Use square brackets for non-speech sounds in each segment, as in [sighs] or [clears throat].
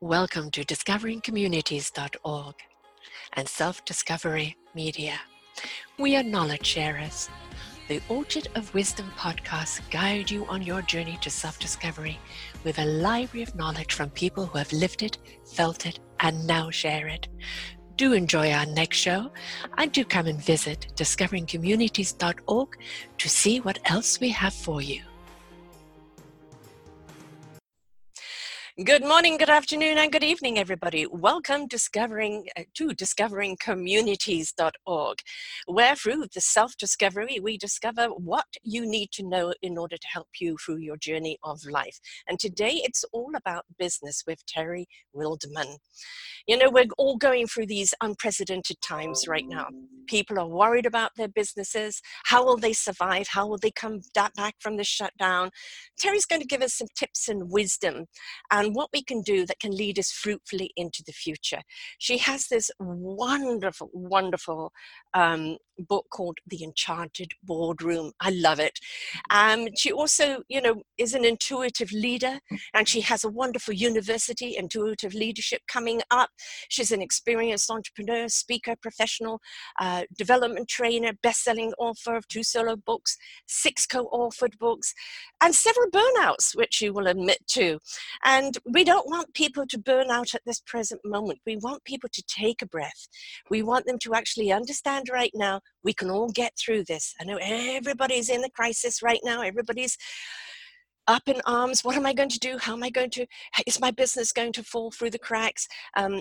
Welcome to discoveringcommunities.org and Self Discovery Media. We are knowledge sharers. The Orchard of Wisdom podcast guide you on your journey to self discovery with a library of knowledge from people who have lived it, felt it, and now share it. Do enjoy our next show and do come and visit discoveringcommunities.org to see what else we have for you. Good morning, good afternoon, and good evening, everybody. Welcome to discovering uh, to discoveringcommunities.org, where through the self-discovery we discover what you need to know in order to help you through your journey of life. And today it's all about business with Terry Wilderman. You know, we're all going through these unprecedented times right now. People are worried about their businesses. How will they survive? How will they come back from the shutdown? Terry's going to give us some tips and wisdom and and what we can do that can lead us fruitfully into the future. She has this wonderful, wonderful um, book called The Enchanted Boardroom. I love it. Um, she also, you know, is an intuitive leader and she has a wonderful university, intuitive leadership coming up. She's an experienced entrepreneur, speaker, professional, uh, development trainer, best-selling author of two solo books, six co-authored books, and several burnouts, which you will admit to. And we don't want people to burn out at this present moment. We want people to take a breath. We want them to actually understand right now we can all get through this. I know everybody's in the crisis right now. Everybody's up in arms. What am I going to do? How am I going to? Is my business going to fall through the cracks? Um,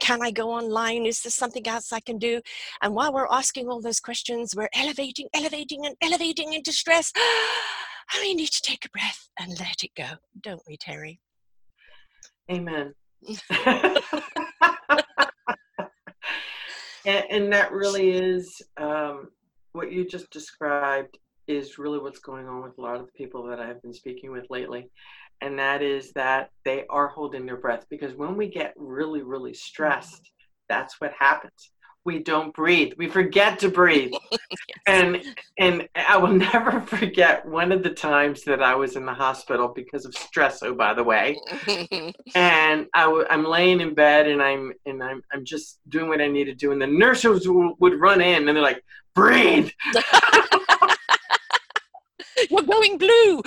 can I go online? Is there something else I can do? And while we're asking all those questions, we're elevating, elevating, and elevating into stress. [gasps] We need to take a breath and let it go, don't we, Terry? Amen. [laughs] [laughs] and, and, that really is um, what you just described is really what's going on with a lot of the people that I've been speaking with lately. And that is that they are holding their breath because when we get really, really stressed, that's what happens we don't breathe. We forget to breathe. [laughs] yes. And and I will [laughs] never forget one of the times that I was in the hospital because of stress. Oh, by the way, [laughs] and I w- I'm laying in bed and I'm and I'm I'm just doing what I need to do, and the nurses w- would run in and they're like, "Breathe." You're going blue.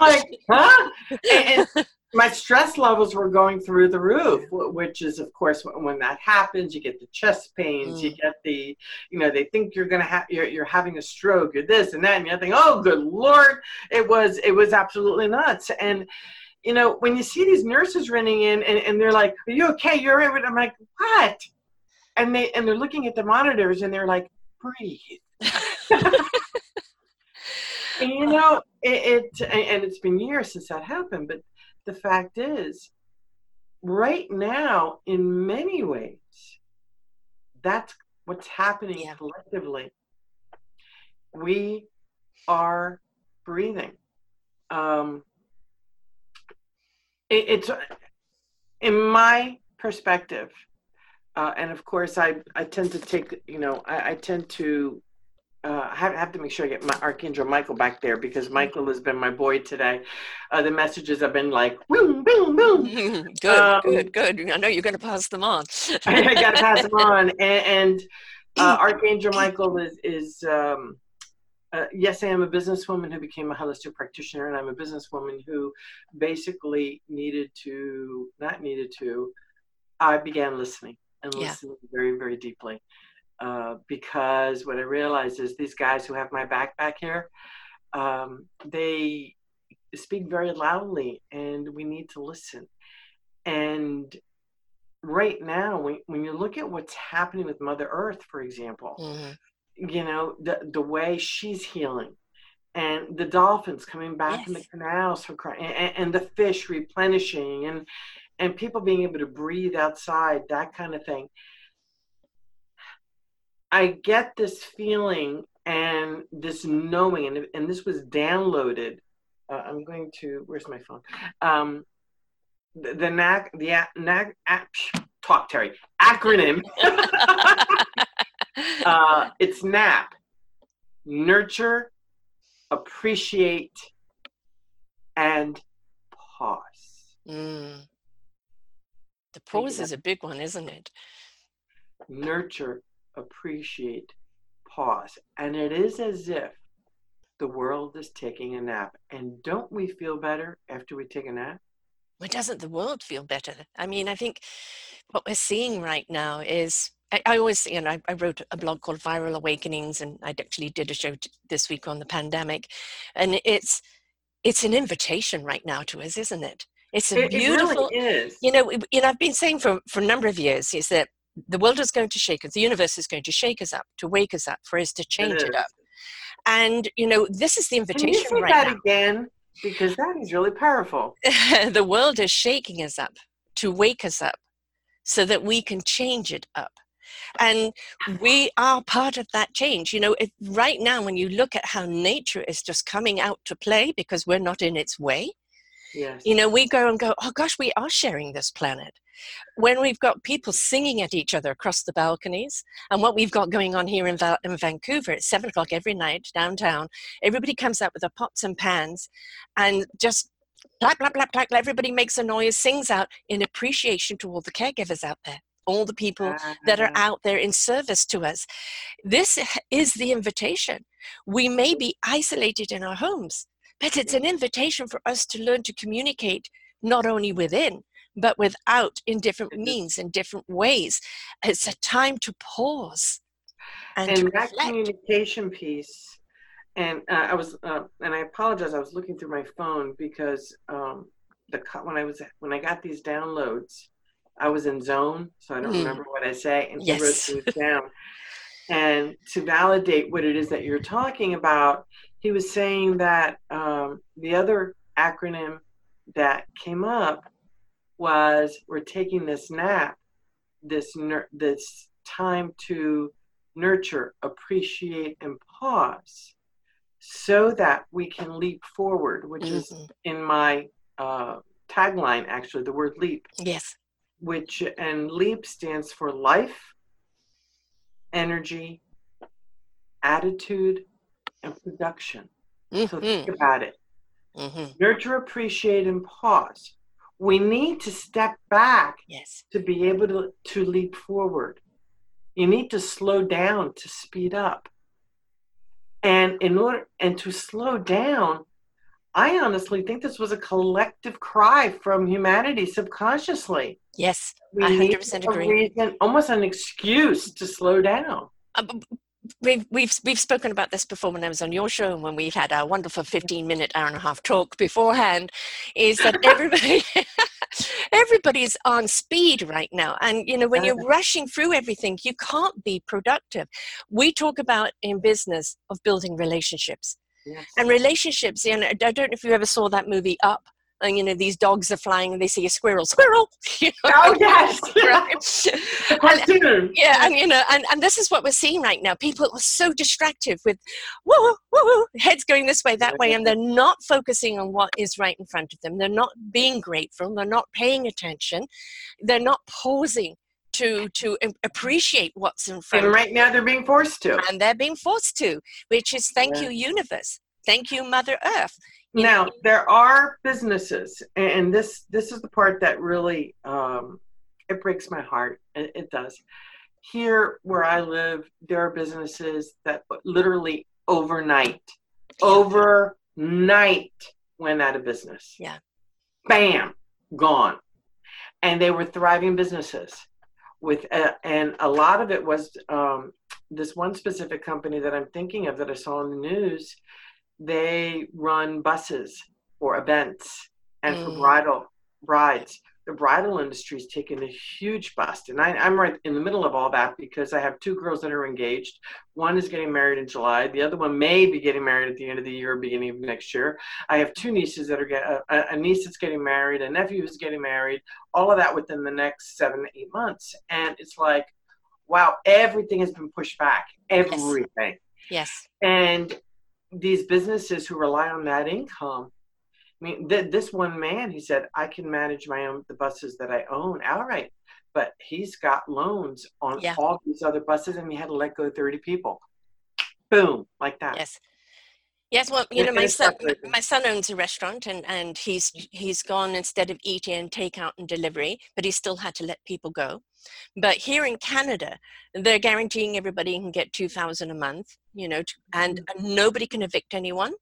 like, huh? And, and, my stress levels were going through the roof which is of course when that happens you get the chest pains mm. you get the you know they think you're gonna have you're, you're having a stroke you're this and that and you think oh good lord. It was it was absolutely nuts. And you know when you see these nurses running in and, and they're like are you okay? You're right. I'm like what? And they and they're looking at the monitors and they're like breathe. [laughs] And you [laughs] know it, it and it's been years since that happened but the fact is, right now, in many ways, that's what's happening yeah. collectively. We are breathing. Um, it, it's in my perspective, uh, and of course, I I tend to take you know I, I tend to uh, I have, to make sure I get my Archangel Michael back there because Michael has been my boy today. Uh, the messages have been like, boom, boom, boom. [laughs] good, um, good, good. I know you're going to pass them on. [laughs] I got to pass them on. [laughs] And, and uh, Archangel Michael is, is um, uh, yes, I am a businesswoman who became a holistic practitioner, and I'm a businesswoman who basically needed to, not needed to, I began listening and yeah. listening very, very deeply. Uh, because what I realized is these guys who have my back back here, um, they speak very loudly, and we need to listen. And right now, when, when you look at what's happening with Mother Earth, for example, mm-hmm. you know the the way she's healing, and the dolphins coming back yes. in the canals for crying, and, and the fish replenishing, and and people being able to breathe outside, that kind of thing I get this feeling and this knowing, and, and this was downloaded. Uh, I'm going to, where's my phone? Um, the, the NAC, the NAC, talk, Terry, acronym. [laughs] uh, it's NAP nurture, appreciate, and pause. Mm. The pause is a big one, isn't it? Nurture, appreciate, pause. And it is as if the world is taking a nap. And don't we feel better after we take a nap? Well, doesn't the world feel better? I mean, I think what we're seeing right now is I, I always, you know, I, I, wrote a blog called Viral Awakenings, and I actually did a show t- this week on the pandemic, and it's it's an invitation right now to us, isn't it? It's a it, beautiful. It really is. You know, you know, I've been saying for for a number of years is that the world is going to shake us, the universe is going to shake us up, to wake us up, for us to change it, it up. And you know, this is the invitation Can you say right that now. again because that is really powerful. [laughs] the world is shaking us up to wake us up so that we can change it up. And we are part of that change. You know, it, right now, when you look at how nature is just coming out to play because we're not in its way, yes. you know, we go and go, oh gosh, we are sharing this planet when we've got people singing at each other across the balconies, and what we've got going on here in, Va- in Vancouver at seven o'clock every night downtown, everybody comes out with their pots and pans and just clap, clap, clap, clap, everybody makes a noise, sings out in appreciation to all the caregivers out there all the people that are uh-huh. out there in service to us. This is the invitation. We may be isolated in our homes, but it's an invitation for us to learn to communicate not only within, but without in different means in different ways it's a time to pause and, and that reflect. communication piece and uh, i was uh, and i apologize i was looking through my phone because um, the when i was when i got these downloads i was in zone so i don't mm. remember what i say and yes. he wrote things down and to validate what it is that you're talking about he was saying that um, the other acronym that came up was we're taking this nap, this nur- this time to nurture, appreciate, and pause, so that we can leap forward, which mm-hmm. is in my uh, tagline actually the word leap. Yes. Which and leap stands for life, energy, attitude, and production. Mm-hmm. So think about it. Mm-hmm. Nurture, appreciate, and pause we need to step back yes. to be able to, to leap forward. You need to slow down to speed up. And in order and to slow down, I honestly think this was a collective cry from humanity subconsciously. Yes, we 100% need agree. Reason, almost an excuse to slow down. Uh, we've we've we've spoken about this before when I was on your show and when we've had our wonderful 15 minute hour and a half talk beforehand is that [laughs] everybody [laughs] everybody's on speed right now and you know when you're uh-huh. rushing through everything you can't be productive we talk about in business of building relationships yes. and relationships and i don't know if you ever saw that movie up you know these dogs are flying and they see a squirrel squirrel [laughs] you know? oh yes [laughs] right? [laughs] and, yeah and you know and, and this is what we're seeing right now people are so distracted with whoa whoa heads going this way that way and they're not focusing on what is right in front of them they're not being grateful they're not paying attention they're not pausing to to appreciate what's in front. Of them. And right now they're being forced to. And they're being forced to, which is thank yeah. you universe, thank you Mother Earth, now there are businesses and this this is the part that really um, it breaks my heart it, it, does. Here where i live there are businesses that literally overnight overnight went out of business. Yeah. Bam gone. And they were thriving businesses with uh, and a lot of it was um, this one specific company that i'm thinking of that i saw in the news they run buses for events and mm. for bridal brides. The bridal industry is taking a huge bust. And I, am right in the middle of all that because I have two girls that are engaged. One is getting married in July. The other one may be getting married at the end of the year or beginning of next year. I have two nieces that are get, a, a niece that's getting married, a nephew who's getting married, all of that within the next seven to eight months. And it's like, wow, everything has been pushed back. Everything. Yes. yes. And these businesses who rely on that income I mean, th- this one man, he said, I can manage my own the buses that I own outright, but he's got loans on yeah. all these other buses, and he had to let go thirty people. Boom, like that. Yes, Yes, well, you know, my son, my son owns a restaurant, and and he's he's gone instead of eating takeout and delivery, but he still had to let people go. But here in Canada, they're guaranteeing everybody can get two thousand a month, you know, and, Mm-hmm. and nobody can evict anyone.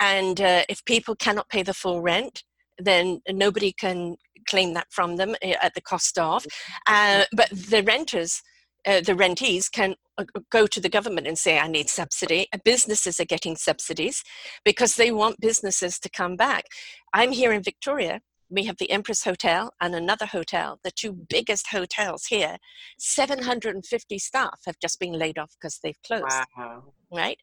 And uh, if people cannot pay the full rent, then nobody can claim that from them uh, at the cost of. Uh, but the renters, uh, the rentees can uh, go to the government and say, I need subsidy. Uh, Businesses are getting subsidies because they want businesses to come back. I'm here in Victoria. We have the Empress Hotel and another hotel, the two biggest hotels here. 750 staff have just been laid off because they've closed Wow. right?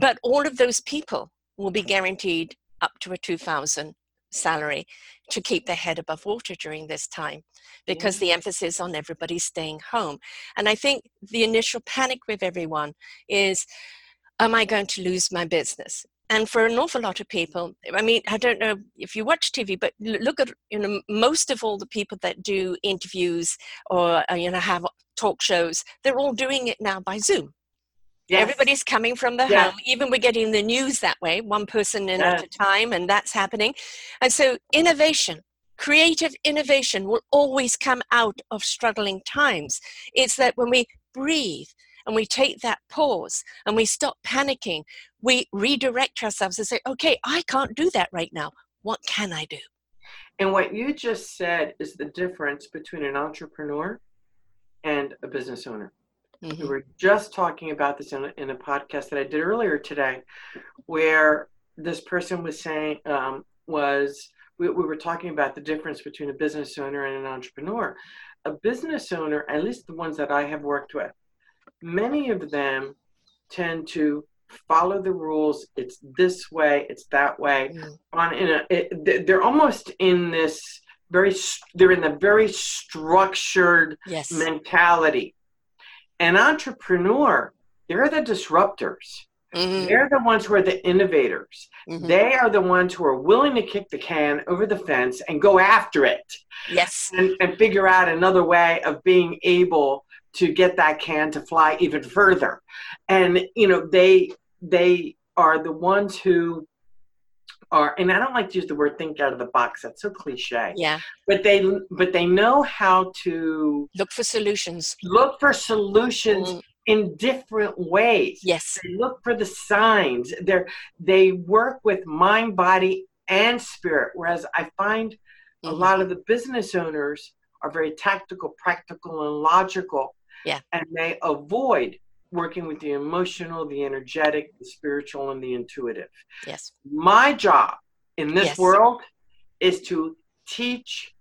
But all of those people will be guaranteed up to a 2000 salary to keep their head above water during this time because the emphasis on everybody staying home. And I think the initial panic with everyone is am I going to lose my business? And for an awful lot of people, I mean, I don't know if you watch TV, but look at you know most of all the people that do interviews or uh, you know have talk shows, they're all doing it now by Zoom. Yes. Everybody's coming from the Yeah. home. Even we're getting the news that way, one person in at a time, and that's happening. And so, innovation, creative innovation, will always come out of struggling times. It's that when we breathe and we take that pause and we stop panicking, we redirect ourselves and say, okay, I can't do that right now. What can I do? And what you just said is the difference between an entrepreneur and a business owner. We Mhm. were just talking about this in a, in a podcast that I did earlier today, where this person was saying, um, was we, we were talking about the difference between a business owner and an entrepreneur. A business owner, at least the ones that I have worked with, many of them tend to follow the rules. It's this way, it's that way. Mm. On in a, it, they- they're almost in this very, they're in the very structured Yes. mentality. An entrepreneur, they're the disruptors. Mhm. They're the ones who are the innovators. Mhm. They are the ones who are willing to kick the can over the fence and go after it Yes. and, and figure out another way of being able to get that can to fly even further. And you know, they they are the ones who are and I don't like to use the word think out of the box, that's so cliche. Yeah. But they but they know how to Look for solutions. look for solutions Mm, in different ways. Yes. They look for the signs. They're they work with mind, body, and spirit. Whereas I find a Mhm. lot of the business owners are very tactical, practical, and logical. Yeah. And they avoid working with the emotional, the energetic, the spiritual, and the intuitive. Yes. My job in this Yes. world is to teach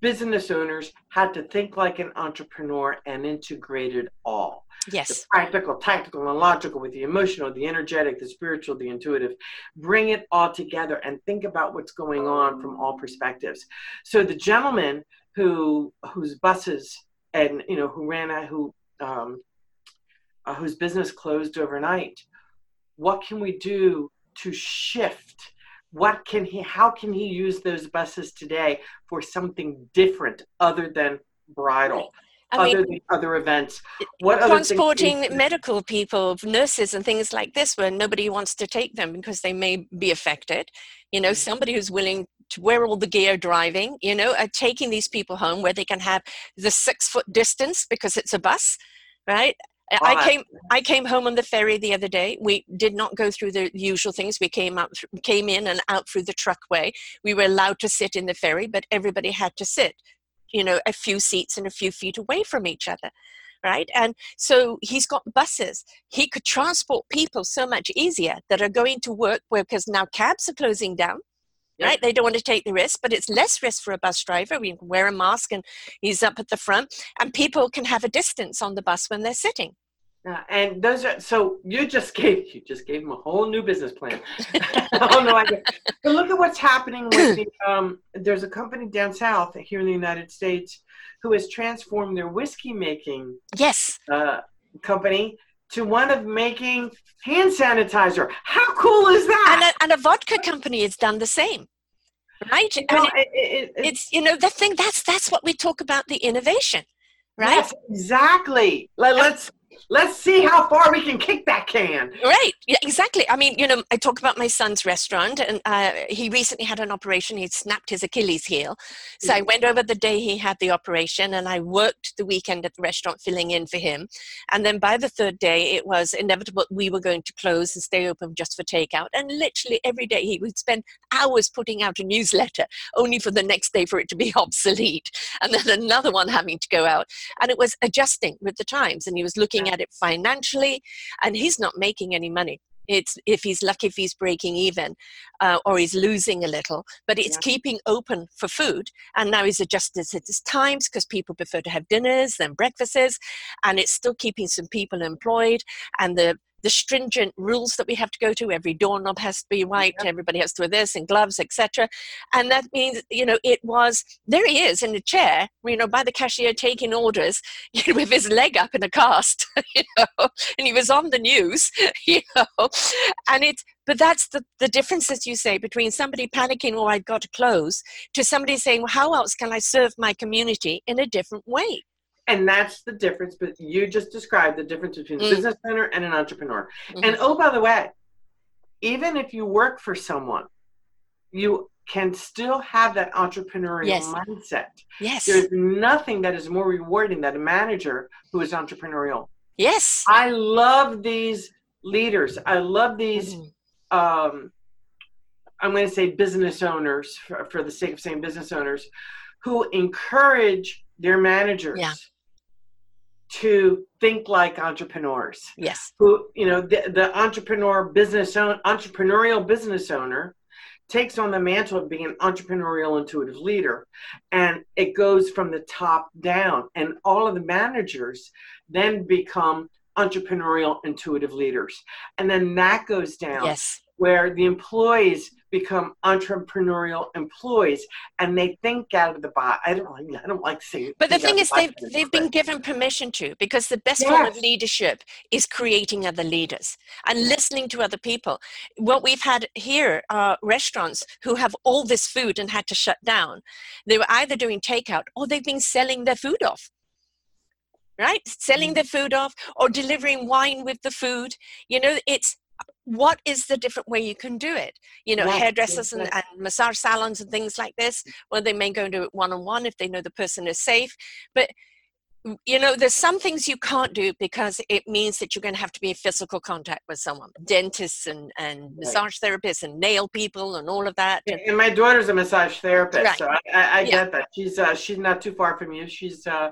business owners how to think like an entrepreneur and integrate it all the Yes. practical, tactical, and logical with the emotional, the energetic, the spiritual, the intuitive. Bring it all together and think about what's going on from all perspectives. So the gentleman who whose buses and you know who ran out who um, uh, whose business closed overnight. What can we do to shift? What can he? How can he use those buses today for something different other than bridal? I mean, other than other events. What other transporting you- medical people, nurses, and things like this, where nobody wants to take them because they may be affected. You know, Mhm. somebody who's willing to wear all the gear driving, you know, uh, taking these people home where they can have the six foot distance because it's a bus, right? I- came. I came home on the ferry the other day. We did not go through the usual things. We came out, came in and out through the truckway. We were allowed to sit in the ferry, but everybody had to sit, you know, a few seats and a few feet away from each other, right? And so he's got buses. He could transport people so much easier that are going to work where because now cabs are closing down. Right, they don't want to take the risk, but it's less risk for a bus driver. We can wear a mask, and he's up at the front, and people can have a distance on the bus when they're sitting. Yeah, and those are so you just [laughs] gave you just gave them a whole new business plan. [laughs] oh no idea. But look at what's happening with the [clears throat] um there's a company down south here in the United States who has transformed their whiskey making Yes, uh, company to one of making hand sanitizer. How cool is and that? a, and a vodka company has done the same, right? And it- it- it- it- it's you know the thing that's that's what we talk about the innovation, right? Yes, exactly. Let, let's let's see how far we can kick that can. Right. Yeah, exactly. I mean, you know, I talk about my son's restaurant, and uh, he recently had an operation. He snapped his Achilles heel. So I went over the day he had the operation, and I worked the weekend at the restaurant filling in for him. And then by the third day, it was inevitable we were going to close and stay open just for takeout. And literally every day, he would spend hours putting out a newsletter, only for the next day for it to be [laughs] obsolete, and then another one having to go out. And it was adjusting with the times, and he was looking at it financially, and he's not making any money. It's if he's lucky if he's breaking even, uh, or he's losing a little. But it's yeah. keeping open for food, and now he's adjusted his times because people prefer to have dinners than breakfasts, and it's still keeping some people employed. And the the stringent rules that we have to go to every doorknob has to be wiped. yep. everybody has to wear this and gloves etc and that means you know it was there he is in a chair you know by the cashier taking orders [laughs] you know, with his leg up in a cast [laughs] you know and he was on the news [laughs] you know and it's but that's the, the difference as you say between somebody panicking or oh, i've got to close to somebody saying well how else can i serve my community in a different way and that's the difference but you just described the difference between mm. a business owner and an entrepreneur mm-hmm. and oh by the way even if you work for someone you can still have that entrepreneurial yes. mindset yes there's nothing that is more rewarding than a manager who is entrepreneurial yes i love these leaders i love these mm-hmm. um, i'm going to say business owners for, for the sake of saying business owners who encourage their managers yeah to think like entrepreneurs. Yes. Who, you know, the, the entrepreneur business own, entrepreneurial business owner takes on the mantle of being an entrepreneurial intuitive leader and it goes from the top down and all of the managers then become entrepreneurial intuitive leaders and then that goes down yes. Where the employees become entrepreneurial employees and they think out of the box. I don't I don't like saying But the thing is they've they've been given permission to because the best yes. form of leadership is creating other leaders and listening to other people. What we've had here are restaurants who have all this food and had to shut down. They were either doing takeout or they've been selling their food off right selling mm. their food off or delivering wine with the food you know it's what is the different way you can do it you know hairdressers and, and, massage salons and things like this well, they may go and do it one-on-one if they know the person is safe but you know there's some things you can't do because it means that you're going to have to be in physical contact with someone dentists and, and right. massage therapists and nail people and all of that and, and my daughter's a massage therapist right. so i, I, I yeah. get that she's uh, she's not too far from you she's uh,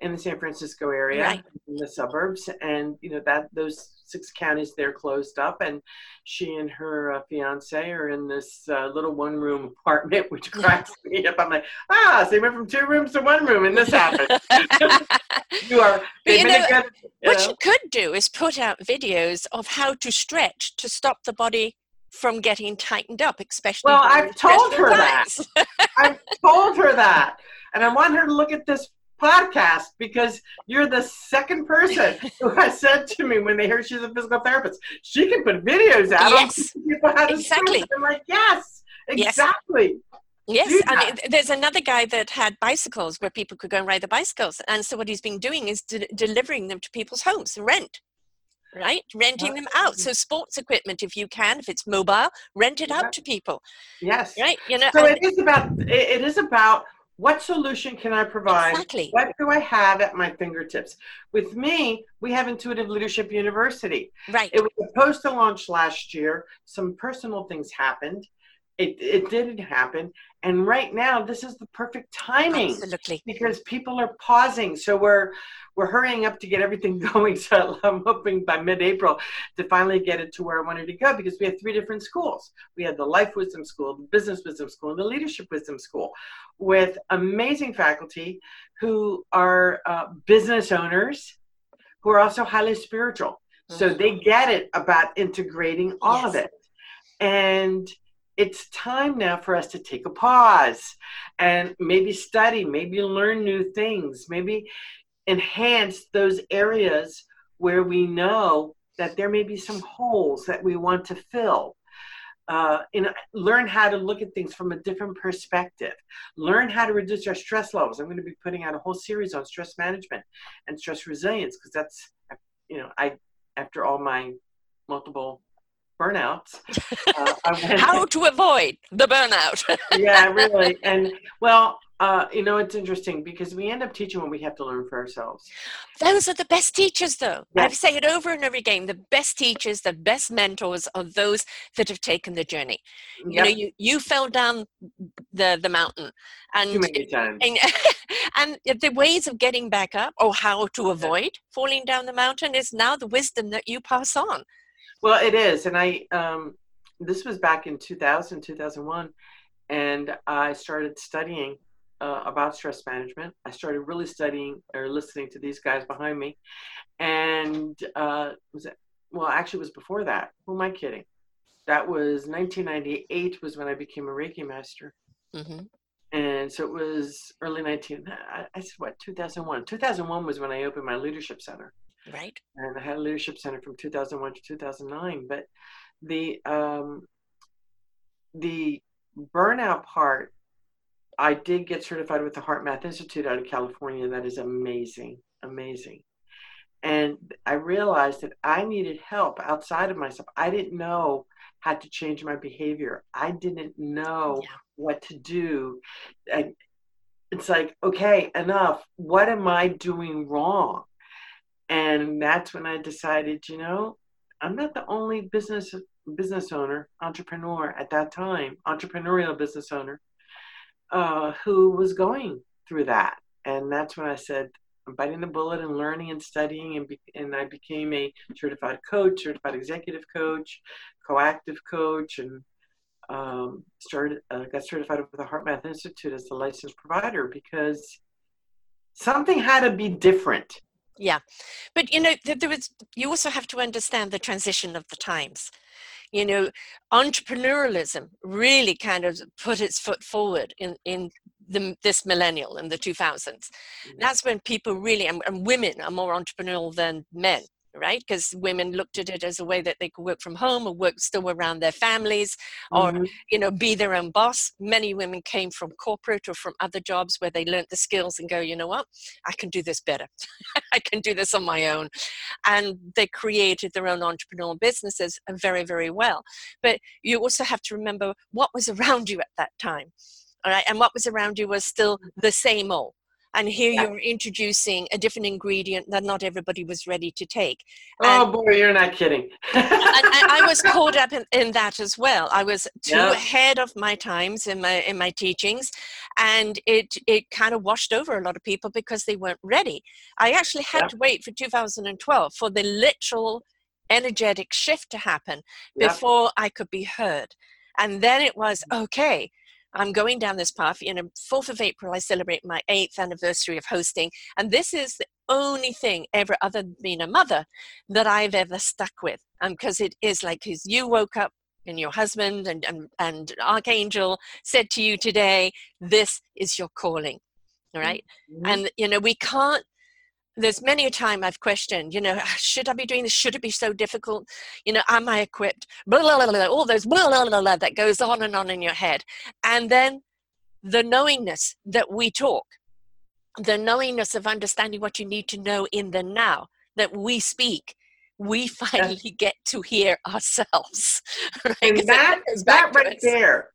in the san francisco area right. in the suburbs and you know that those six counties there closed up, and she and her uh, fiance are in this uh, little one room apartment, [laughs] which cracks me up. I'm like, ah, so they went from two rooms to one room, and this happened. [laughs] you are. But You know, you what know. you could do is put out videos of how to stretch to stop the body from getting tightened up, especially. Well, I've told her that. [laughs] I've told her that, and I want her to look at this podcast because you're the second person who [laughs] has said to me when they hear she's a physical therapist, she can put videos out yes. [laughs] people how exactly. I'm like, yes, exactly. Yes, yes. and there's another guy that had bicycles where people could go and ride the bicycles. And so what he's been doing is de- delivering them to people's homes, rent, right? Renting them out. So sports equipment, if you can, if it's mobile, rent it out to people. Yes. Right. You know. So it is about it is about what solution can I provide? Exactly. What do I have at my fingertips? With me, we have Intuitive Leadership University. Right. It was supposed to launch last year. Some personal things happened. It, it didn't happen. And right now, this is the perfect timing. Absolutely. Because people are pausing. So we're we're hurrying up to get everything [laughs] going. So I'm hoping by mid-April to finally get it to where I wanted to go because we had three different schools. We had the Life Wisdom School, the Business Wisdom School, and the Leadership Wisdom School with amazing faculty who are uh, business owners who are also highly spiritual. So mm-hmm. they get it about integrating all yes. of it. And it's time now for us to take a pause and maybe study, maybe learn new things, maybe enhance those areas where we know that there may be some holes that we want to fill. Uh, and learn how to look at things from a different perspective. Learn how to reduce our stress levels. I'm going to be putting out a whole series on stress management and stress resilience because that's you know, I after all my multiple burnouts, uh, [laughs] how to avoid the burnout. [laughs] yeah, really, and well, uh, you know, it's interesting because we end up teaching what we have to learn for ourselves. Those are the best teachers, though. Yes. I've said it over and over again. The best teachers, the best mentors are those that have taken the journey. Yep. You know, you, you fell down the, the mountain. And, Too many times. And, [laughs] and the ways of getting back up or how to avoid falling down the mountain is now the wisdom that you pass on. Well, it is. And I, um, this was back in 2000, 2001. And I started studying uh, about stress management. I started really studying or listening to these guys behind me, and uh, was it? Well, actually, it was before that. Who am I kidding? That was 1998 was when I became a Reiki master. Mm-hmm. And so it was early 19, I, I said, what, 2001? 2001 was when I opened my leadership center. Right. And I had a leadership center from 2001 to 2009. But the, um, the burnout part I did get certified with the HeartMath Institute out of California. That is amazing, amazing. And I realized that I needed help outside of myself. I didn't know how to change my behavior. I didn't know yeah. what to do. And it's like, okay, enough. What am I doing wrong? And that's when I decided, you know, I'm not the only business business owner, entrepreneur at that time, entrepreneurial business owner uh, who was going through that. And that's when I said, I'm biting the bullet and learning and studying. And, be, and I became a certified coach, certified executive coach, coactive coach, and um, started uh, got certified with the HeartMath Institute as the licensed provider because something had to be different. Yeah, but you know there was. You also have to understand the transition of the times you know entrepreneurialism really kind of put its foot forward in in the, this millennial in the 2000s mm-hmm. that's when people really and, and women are more entrepreneurial than men right? Because women looked at it as a way that they could work from home or work still around their families or, mm-hmm. you know, be their own boss. Many women came from corporate or from other jobs where they learned the skills and go, you know what, I can do this better. [laughs] I can do this on my own. And they created their own entrepreneurial businesses and very, very well. But you also have to remember what was [laughs] around you at that time. All right. And what was around you was still mm-hmm. the same old and here yeah. you're introducing a different ingredient that not everybody was ready to take. Oh, and, oh boy, you're not kidding. and, and, I was [laughs] caught up in, in, that as well. I was too yeah. ahead of my times in my in my teachings, and it it kind of washed over a lot of people because they weren't ready. I actually had yeah. to wait for 2012 for the literal energetic shift to happen before I could be heard. And then it was okay I'm going down this path. You know, 4th of April, I celebrate my eighth anniversary of hosting. And this is the only thing ever, other than being a mother, that I've ever stuck with. Because um, it is like, because you woke up and your husband and, and, and Archangel said to you today, this is your calling. Right. Mm-hmm. And, you know, we can't there's many a time I've questioned, you know, ah, should I be doing this? Should it be so difficult? You know, am I equipped? Blah, blah, blah, blah, all those blah, blah, blah, blah, that goes on and on in your head. And then the knowingness that we talk, the knowingness of understanding what you need to know in the now that we speak, we [laughs] finally yeah. get to hear ourselves. [laughs] Right? And that, that right us. there,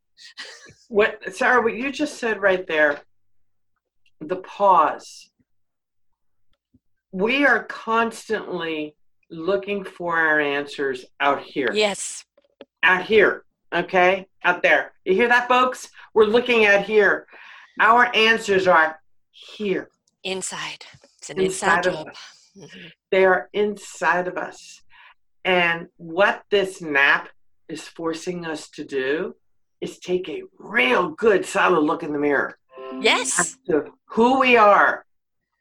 what Sarah, what you just said right there, the pause we are constantly looking for our answers out here. Yes. Out here. Okay? Out there. You hear that, folks? We're looking at here. Our answers are here. Inside. It's an inside, inside us. Mm-hmm. They are inside of us. And what this nap is forcing us to do is take a real good solid look in the mirror. Yes. who we are,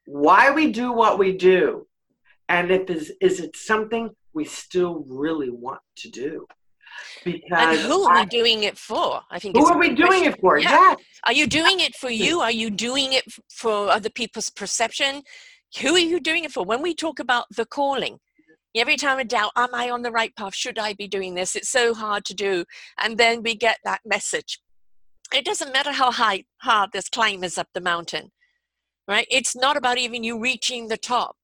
why we do what we do, and if is is it something we still really want to do? Because and who are we doing it for? I think. Who are we doing question. it for? Yeah. yeah. Are you doing it for you? Are you doing it for other people's perception? Who are you doing it for? When we talk about the calling, every time I doubt, am I on the right path? Should I be doing this? It's so hard to do. And then we get that message. It doesn't matter how high hard this climb is up the mountain right? It's not about even you reaching the top.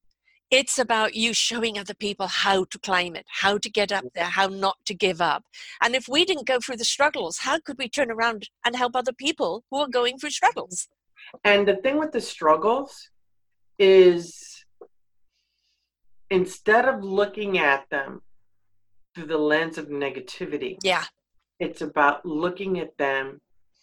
It's about you showing other people how to climb it, how to get up there, how not to give up. And if we didn't go through the struggles, how could we turn around and help other people who are going through struggles? And the thing with the struggles is instead of looking at them through the lens of negativity, yeah, it's about looking at them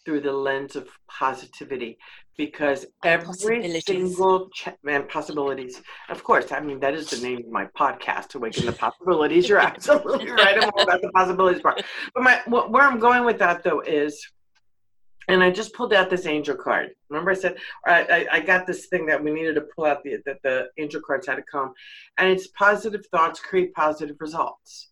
through the lens of positivity because every single ch- man possibilities of course i mean that is the name of my podcast awaken the [laughs] possibilities you're absolutely right i'm all about the possibilities part but my where i'm going with that though is and I just pulled out this angel card. Remember, I said I, I, got this thing that we needed to pull out the that the angel cards had to come, and it's positive thoughts create positive results.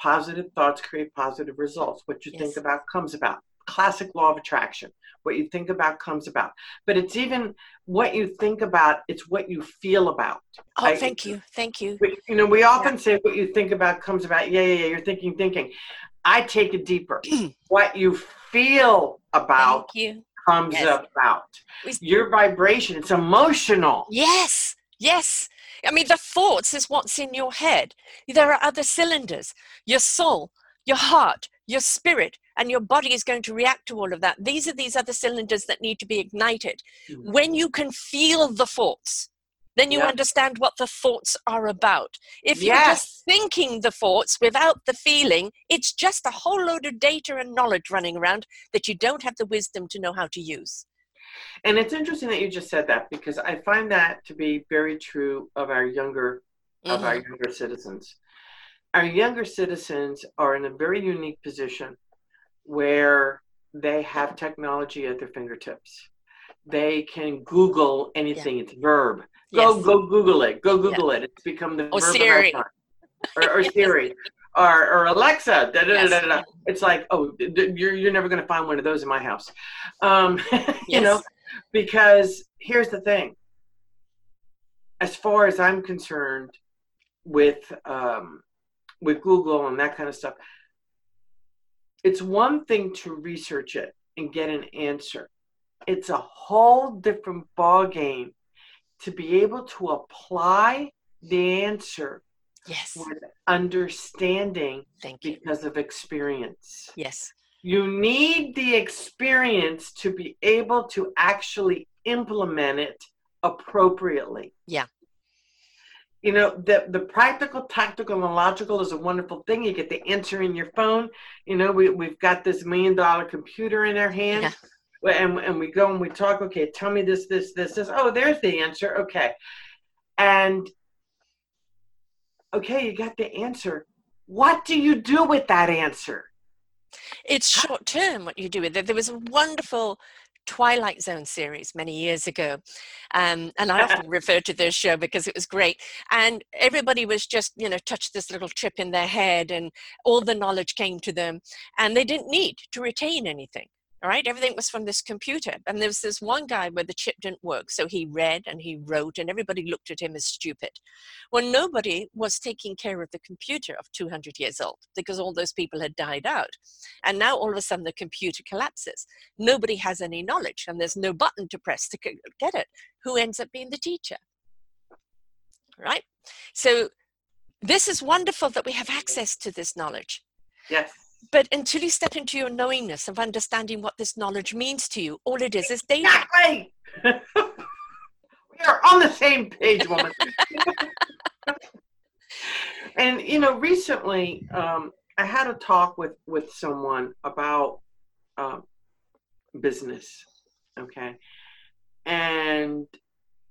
Positive thoughts create positive results. What you yes. think about comes about. Classic law of attraction. What you think about comes about. But it's even what you think about. It's what you feel about. Oh, I, thank you, thank you. We, you know, we often yeah. say what you think about comes about. Yeah, yeah, yeah. You're thinking, thinking. I take it deeper. [clears throat] what you feel about comes yes. about. Your vibration, it's emotional. Yes, yes. I mean, the thoughts is what's in your head. There are other cylinders your soul, your heart, your spirit, and your body is going to react to all of that. These are these other cylinders that need to be ignited. Mm-hmm. When you can feel the thoughts, then you understand what the thoughts are about. If you're just thinking the thoughts without the feeling, it's just a whole load of data and knowledge running around that you don't have the wisdom to know how to use. And it's interesting that you just said that because I find that to be very true of our younger mm-hmm. of our mm-hmm. younger citizens. Our younger citizens are in a very unique position where they have technology at their fingertips. They can Google anything. Yeah. It's verb. Go yes. go Google it. Go Google yeah. it. It's become the or Siri. Or, or Siri. or, or Alexa. Da, da, yes. da, It's like, oh, you're, you're never going to find one of those in my house. Um, yes. [laughs] You know, because here's the thing. As far as I'm concerned, with um, with Google and that kind of stuff, it's one thing to research it and get an answer. It's a whole different ball game to be able to apply the answer yes. with understanding Thank you. because of experience. Yes. You need the experience to be able to actually implement it appropriately. Yeah you know the the practical tactical and logical is a wonderful thing. You get the answer in your phone. You know we, we've got this million dollar computer in our hands yeah. And, and we go and we talk okay tell me this this this this. Oh there's the answer. Okay. And okay you got the answer. What do you do with that answer? It's short term what you do with it. There was a wonderful Twilight Zone series many years ago. Um, and I often [laughs] refer to this show because it was great. And everybody was just, you know, touched this little chip in their head and all the knowledge came to them. And they didn't need to retain anything. All right, everything was from this computer. And there was this one guy where the chip didn't work. So he read and he wrote, and everybody looked at him as stupid. Well, nobody was taking care of the computer of 200 years old because all those people had died out. And now all of a sudden the computer collapses. Nobody has any knowledge, and there's no button to press to get it. Who ends up being the teacher? Right? So this is wonderful that we have access to this knowledge. Yes but until you step into your knowingness of understanding what this knowledge means to you, all it is is data. Exactly. [laughs] we are on the same page, woman. [laughs] and you know, recently um, I had a talk with with someone about uh, business. Okay, and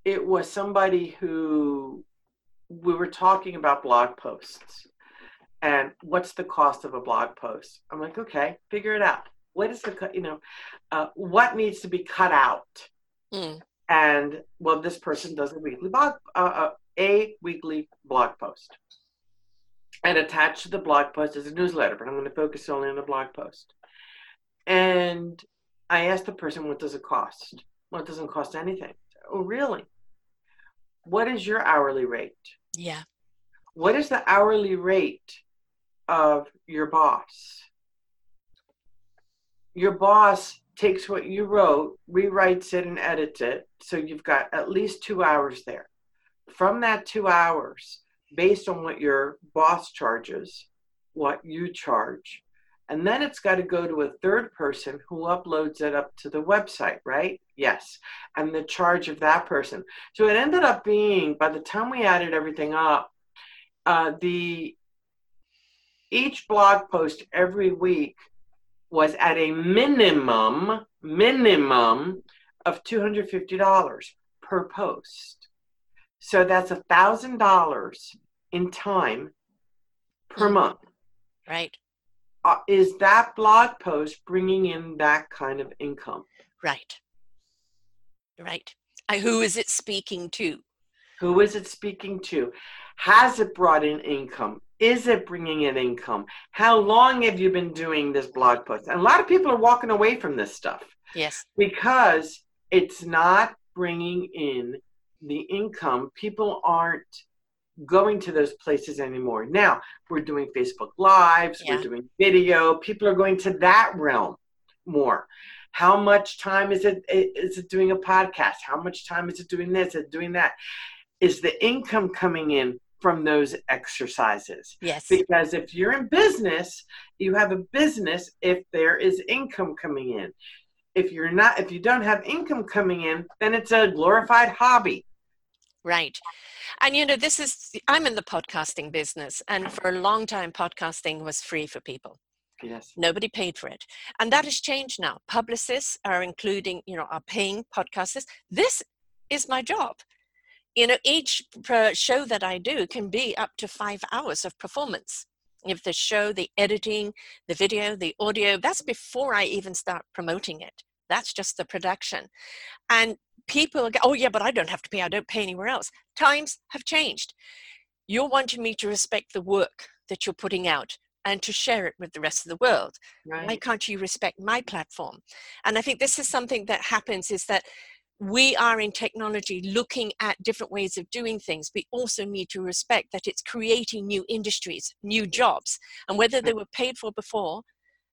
it was somebody who we were talking about blog posts and what's the cost of a blog post? I'm like okay figure it out. What is the cut, you know uh, what needs to be cut out? Mm. and well this person does a weekly blog uh, uh, a weekly blog post. And attached to the blog post is a newsletter but i'm going to focus only on the blog post. And i asked the person what does it cost? Well it doesn't cost anything. Oh really? What is your hourly rate? Yeah. What is the hourly rate of your boss. Your boss takes what you wrote, rewrites it, and edits it. So you've got at least two hours there. from that two hours, based on what your boss charges, what you charge, and then it's got to go to a third person who uploads it up to the website, right? Yes. And the charge of that person. So it ended up being, by the time we added everything up, uh, the each blog post every week was at a minimum, minimum of $250 per post. So that's a thousand dollars in time per mm. month. Right uh, is that blog post bringing in that kind of income? Right. Right. Uh, who is it speaking to? Who is it speaking to? Has it brought in income? Is it bringing in income? How long have you been doing this blog post? And a lot of people are walking away from this stuff. Yes. Because it's not bringing in the income. People aren't going to those places anymore. Now we're doing Facebook Lives, yeah. we're doing video. People are going to that realm more. How much time is it is it doing a podcast? How much time is it doing this and doing that? Is the income coming in from those exercises? Yes. Because if you're in business, you have a business if there is income coming in. If you're not if you don't have income coming in, then it's a glorified hobby. Right. And you know, this is, I'm in the podcasting business, and for a long time, podcasting was free for people. Yes. Nobody paid for it. And that has changed now. Publicists are including, you know, are paying podcasters. This is my job. You know, each show that I do can be up to five hours of performance. If the show, the editing, the video, the audio, that's before I even start promoting it. That's just the production. And people go, oh, yeah, but I don't have to pay. I don't pay anywhere else. Times have changed. You're wanting me to respect the work that you're putting out and to share it with the rest of the world. Right. Why can't you respect my platform? And I think this is something that happens is that we are in technology looking at different ways of doing things. We also need to respect that it's creating new industries, new jobs, and whether they were paid for before,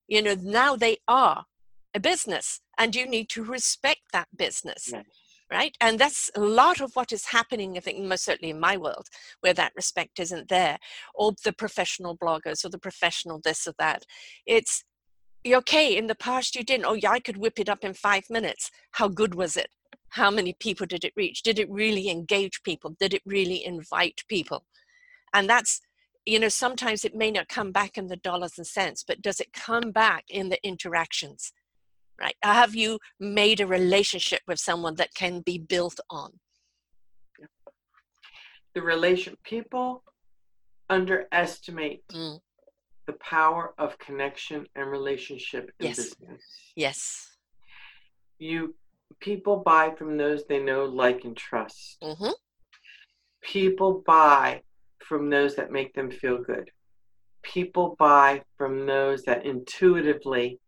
you know, now they are a business and you need to respect that business. Yes right? And that's a lot of what is happening, I think, most certainly in my world, where that respect isn't there, or the professional bloggers or the professional this or that. It's okay, in the past you didn't. Oh, yeah, I could whip it up in five minutes. How good was it? How many people did it reach? Did it really engage people? Did it really invite people? And that's, you know, sometimes it may not come back in the dollars and cents, but does it come back in the interactions? right? Have you made a relationship with someone that can be built on? The relation people underestimate mm. the power of connection and relationship in yes. business. Yes. You people buy from those they know, like, and trust. Mm-hmm. People buy from those that make them feel good. People buy from those that intuitively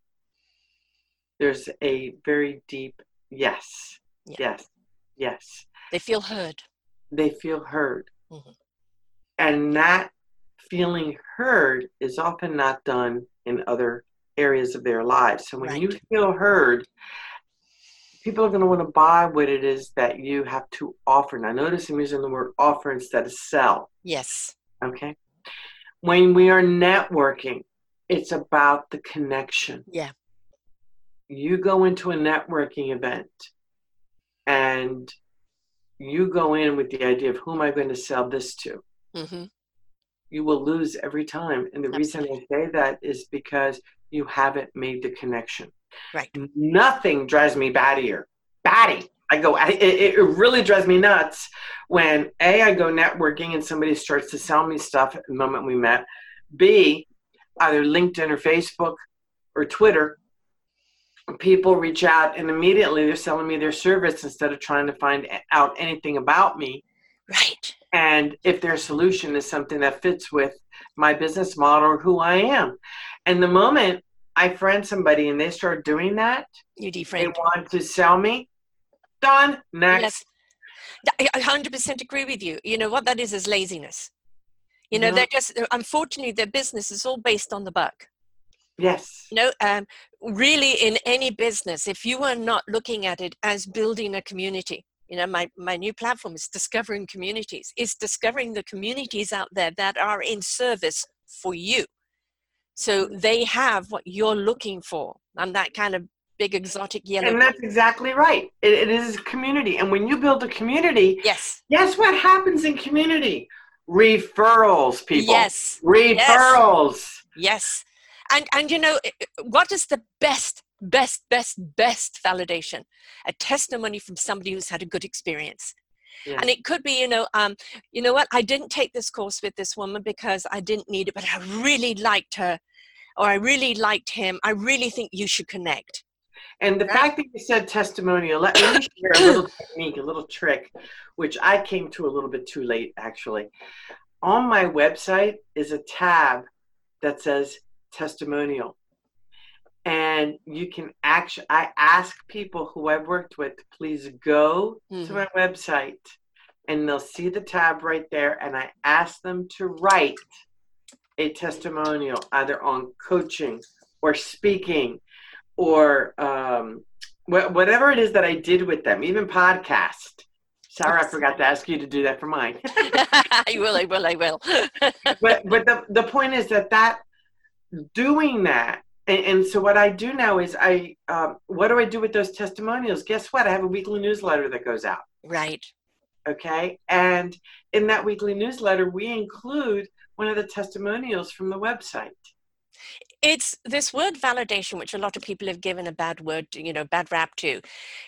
there's a very deep yes, yeah. yes, yes. They feel heard. They feel heard. Mm-hmm. And that feeling heard is often not done in other areas of their lives. So when right. you feel heard, people are going to want to buy what it is that you have to offer. Now, notice I'm using the word offer instead of sell. Yes. Okay. When we are networking, it's about the connection. Yeah you go into a networking event and you go in with the idea of who am I going to sell this to? Mm-hmm. You will lose every time. And the Absolutely. reason I say that is because you haven't made the connection. Right. Nothing drives me battier. Batty. I go, it, it really drives me nuts when A, I go networking and somebody starts to sell me stuff at the moment we met. B, either LinkedIn or Facebook or Twitter people reach out and immediately they're selling me their service instead of trying to find out anything about me. Right. And if their solution is something that fits with my business model or who I am. And the moment I friend somebody and they start doing that, you defriend. They want to sell me. Done. Next. Yes. I 100% agree with you. You know what that is is laziness. You know, they're just unfortunately their business is all based on the buck. Yes. No, um, really, in any business, if you are not looking at it as building a community, you know my, my new platform is discovering communities is discovering the communities out there that are in service for you so they have what you're looking for and that kind of big exotic yellow and that's exactly right. It, it is community. And when you build a community yes. guess what happens in community? Referrals people. Yes. Referrals. Yes, yes. and and you know what is the best best, best, best validation, a testimony from somebody who's had a good experience. Yeah. And it could be, you know, um, you know what? I didn't take this course with this woman because I didn't need it, but I really liked her, or I really liked him. I really think you should connect. And the right? fact that you said testimonial, let me share a little [laughs] technique, a little trick, which I came to a little bit too late, actually. On my website is a tab that says testimonial and you can actually i ask people who i've worked with please go mm-hmm. to my website and they'll see the tab right there and i ask them to write a testimonial either on coaching or speaking or um, wh- whatever it is that i did with them even podcast. Sorry i forgot to ask you to do that for mine. [laughs] [laughs] I will i will i will. But but the, the point is that that doing that and, and, so what I do now is I, um, what do I do with those testimonials? Guess what? I have a weekly newsletter that goes out. Right. Okay. And in that weekly newsletter, we include one of the testimonials from the website. It's this word validation, which a lot of people have given a bad word, you know, bad rap to,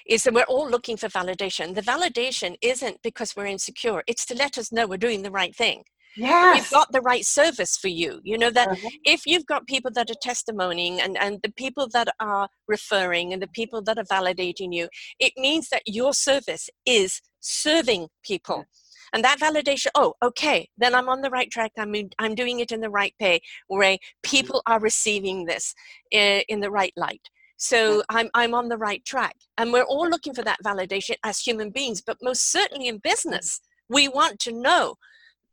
is that we're all looking for validation. The validation isn't because we're insecure, it's to let us know we're doing the right thing yes. we've got the right service for you. You know that uh-huh. if you've got people that are testimonying and and the people that are referring and the people that are validating you it means that your service is serving people. And that validation oh okay then i'm on the right track. I'm in, i'm doing it in the right way where mm-hmm. people are receiving this in, eh, in the right light. So I'm, I'm on the right track. And we're all looking for that validation as human beings but most certainly in business we want to know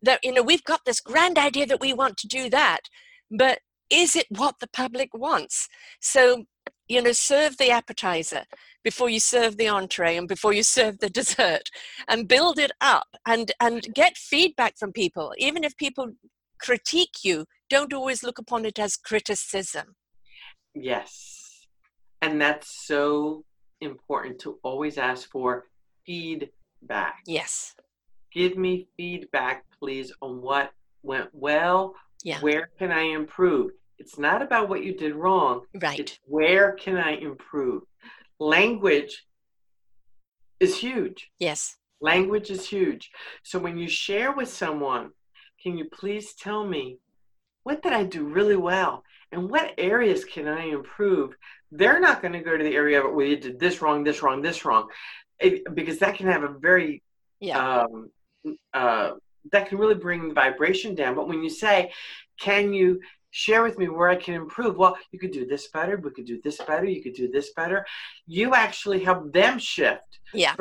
that you know we've got this grand idea that we want to do that but is it what the public wants? So you know serve the appetizer before you serve the entree and before you [laughs] serve the dessert and build it up and and get feedback from people. Even if people critique you don't always look upon it as criticism. Yes. And that's so important to always ask for feedback. Yes give me feedback, please, on what went well. Yeah. Where can I improve? It's not about what you did wrong. Right. It's where can I improve? Language is huge. Yes. Language is huge. So when you share with someone, can you please tell me what did I do really well? And what areas can I improve? They're not going to go to the area of where you did this wrong, this wrong, this wrong, it, because that can have a very yeah. um, uh, that can really bring the vibration down. But when you say, can you share with me where I can improve? Well, you could do this better. We could do this better. You could do this better. You actually help them shift. Yeah.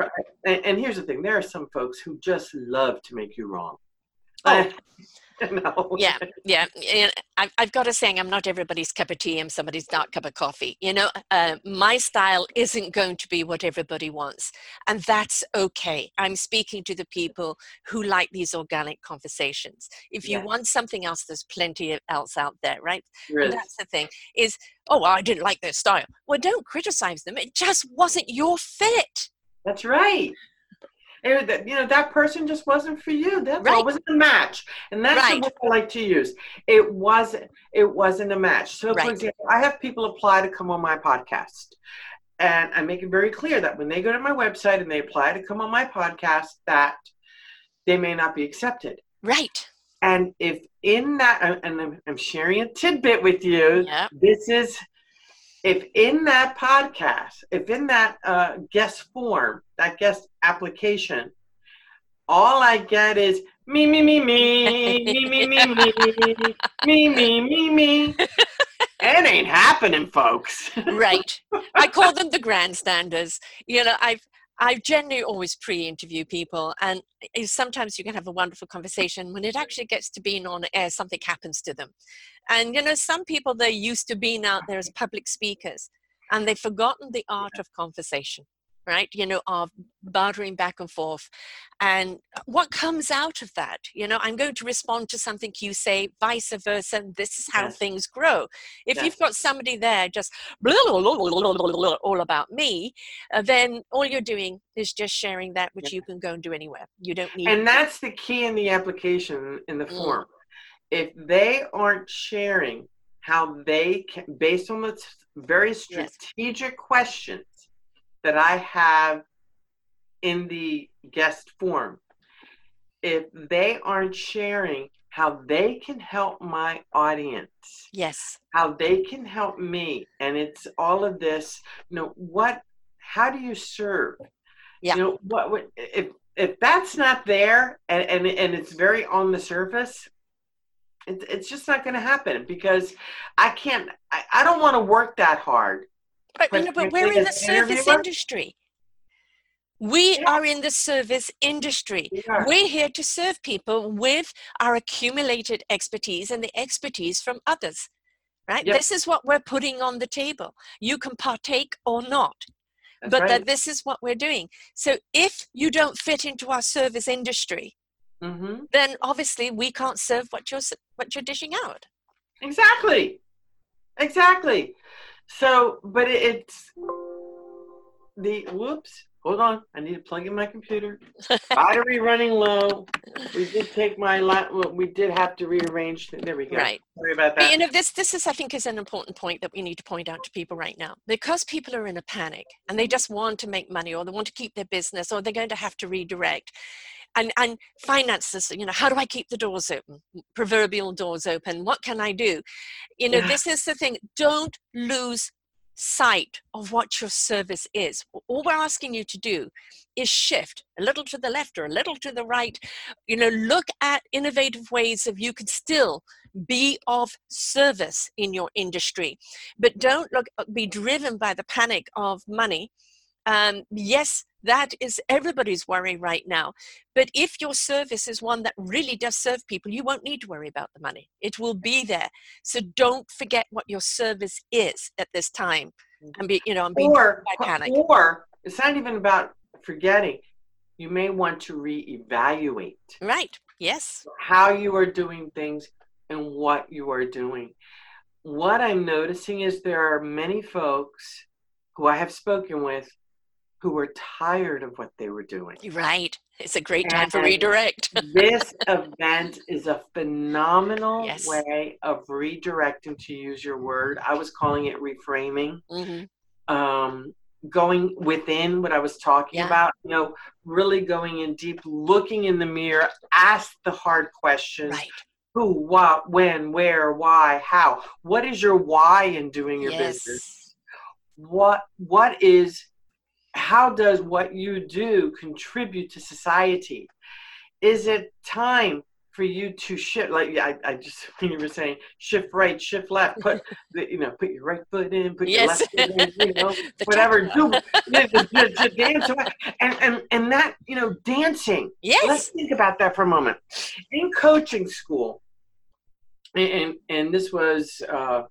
And, and here's the thing there are some folks who just love to make you wrong. Oh. [laughs] [laughs] no. Yeah, yeah. And I've, I've got a saying, I'm not everybody's cup of tea, I'm somebody's dark cup of coffee. You know, uh, my style isn't going to be what everybody wants. And that's okay. I'm speaking to the people who like these organic conversations. If you want something else, there's plenty else out there, right? Really? That's the thing is, oh, well, I didn't like their style. Well, don't criticize them. It just wasn't your fit. That's right that you know that person just wasn't for you. That's right. wasn't a match, and that's right. the word I like to use. It wasn't. It wasn't a match. So, right. for example, I have people apply to come on my podcast, and I make it very clear that when they go to my website and they apply to come on my podcast, that they may not be accepted. Right. And if in that, and I'm sharing a tidbit with you, yep. this is if in that podcast, if in that uh, guest form, that guest application, all I get is me, me, me, me, me, me, me, me, me, me, me, me. It ain't happening, folks. right. I call them the grandstanders. You know, I've I generally always pre-interview people, and sometimes you can have a wonderful conversation. When it actually gets to being on air, something happens to them. And you know, some people they're used to being out there as public speakers, and they've forgotten the art of conversation. Right you know of bartering back and forth and what comes out of that you know i'm going to respond to something you say vice versa and this is how Yes. things grow if Yes. you've got somebody there just blah, [laughs] blah, blah, all about me uh, then all you're doing is just sharing that which Yeah. you can go and do anywhere you don't need and that's the key in the application in the Mm. form if they aren't sharing how they can based on the very strategic questions that i have in the guest form. If they aren't sharing how they can help my audience yes. how they can help me and it's all of this you know what how do you serve? Yeah. you know what, what if if that's not there and and, and it's very on the surface it, it's just not going to happen because i can't i, I don't want to work that hard But, But you but we're in the service industry. We Yeah. are in the service industry. Are. We're here to serve people with our accumulated expertise and the expertise from others. Right? Yep. This is what we're putting on the table. You can partake or not, That's but right. that this is what we're doing. So if you don't fit into our service industry, hmm then obviously we can't serve what you're what you're dishing out. exactly exactly so but it's the whoops hold on i need to plug in my computer [laughs] battery running low we did take my la- well, we did have to rearrange there we go Right. sorry about But that you know, this this is I think is an important point that we need to point out to people right now. Because people are in a panic and they just want to make money or they want to keep their business or they're going to have to redirect. And and finances, you know, how do I keep the doors open? Proverbial doors open. What can I do? You know, Yeah. this is the thing. Don't lose sight of what your service is. All we're asking you to do is shift a little to the left or a little to the right. You know, look at innovative ways of you can still be of service in your industry but don't look uh, be driven by the panic of money um, yes that is everybody's worry right now but if your service is one that really does serve people you won't need to worry about the money. It will be there. So don't forget what your service is at this time and be you know and be or by panic. or it's not even about forgetting. You may want to reevaluate right. Yes. how you are doing things and what you are doing. What I'm noticing is there are many folks who I have spoken with who are tired of what they were doing. right it's a great time for redirect [laughs] this event is a phenomenal Yes. way of redirecting, to use your word. I was calling it reframing. hmm um, going within what I was talking Yeah. about, you know, really going in deep, looking in the mirror, ask the hard questions right who, what, when, where, why, how. What is your why in doing your business? What what is how does what you do contribute to society? Is it time for you to shift like yeah, I, I just [laughs] when you were saying shift right, shift left, put the, you know, put your right foot in, put your left foot in, you know, [laughs] whatever, do yeah, dance away. and, and and that, you know, dancing yes let's think about that for a moment. In coaching school, and and, and this was uh,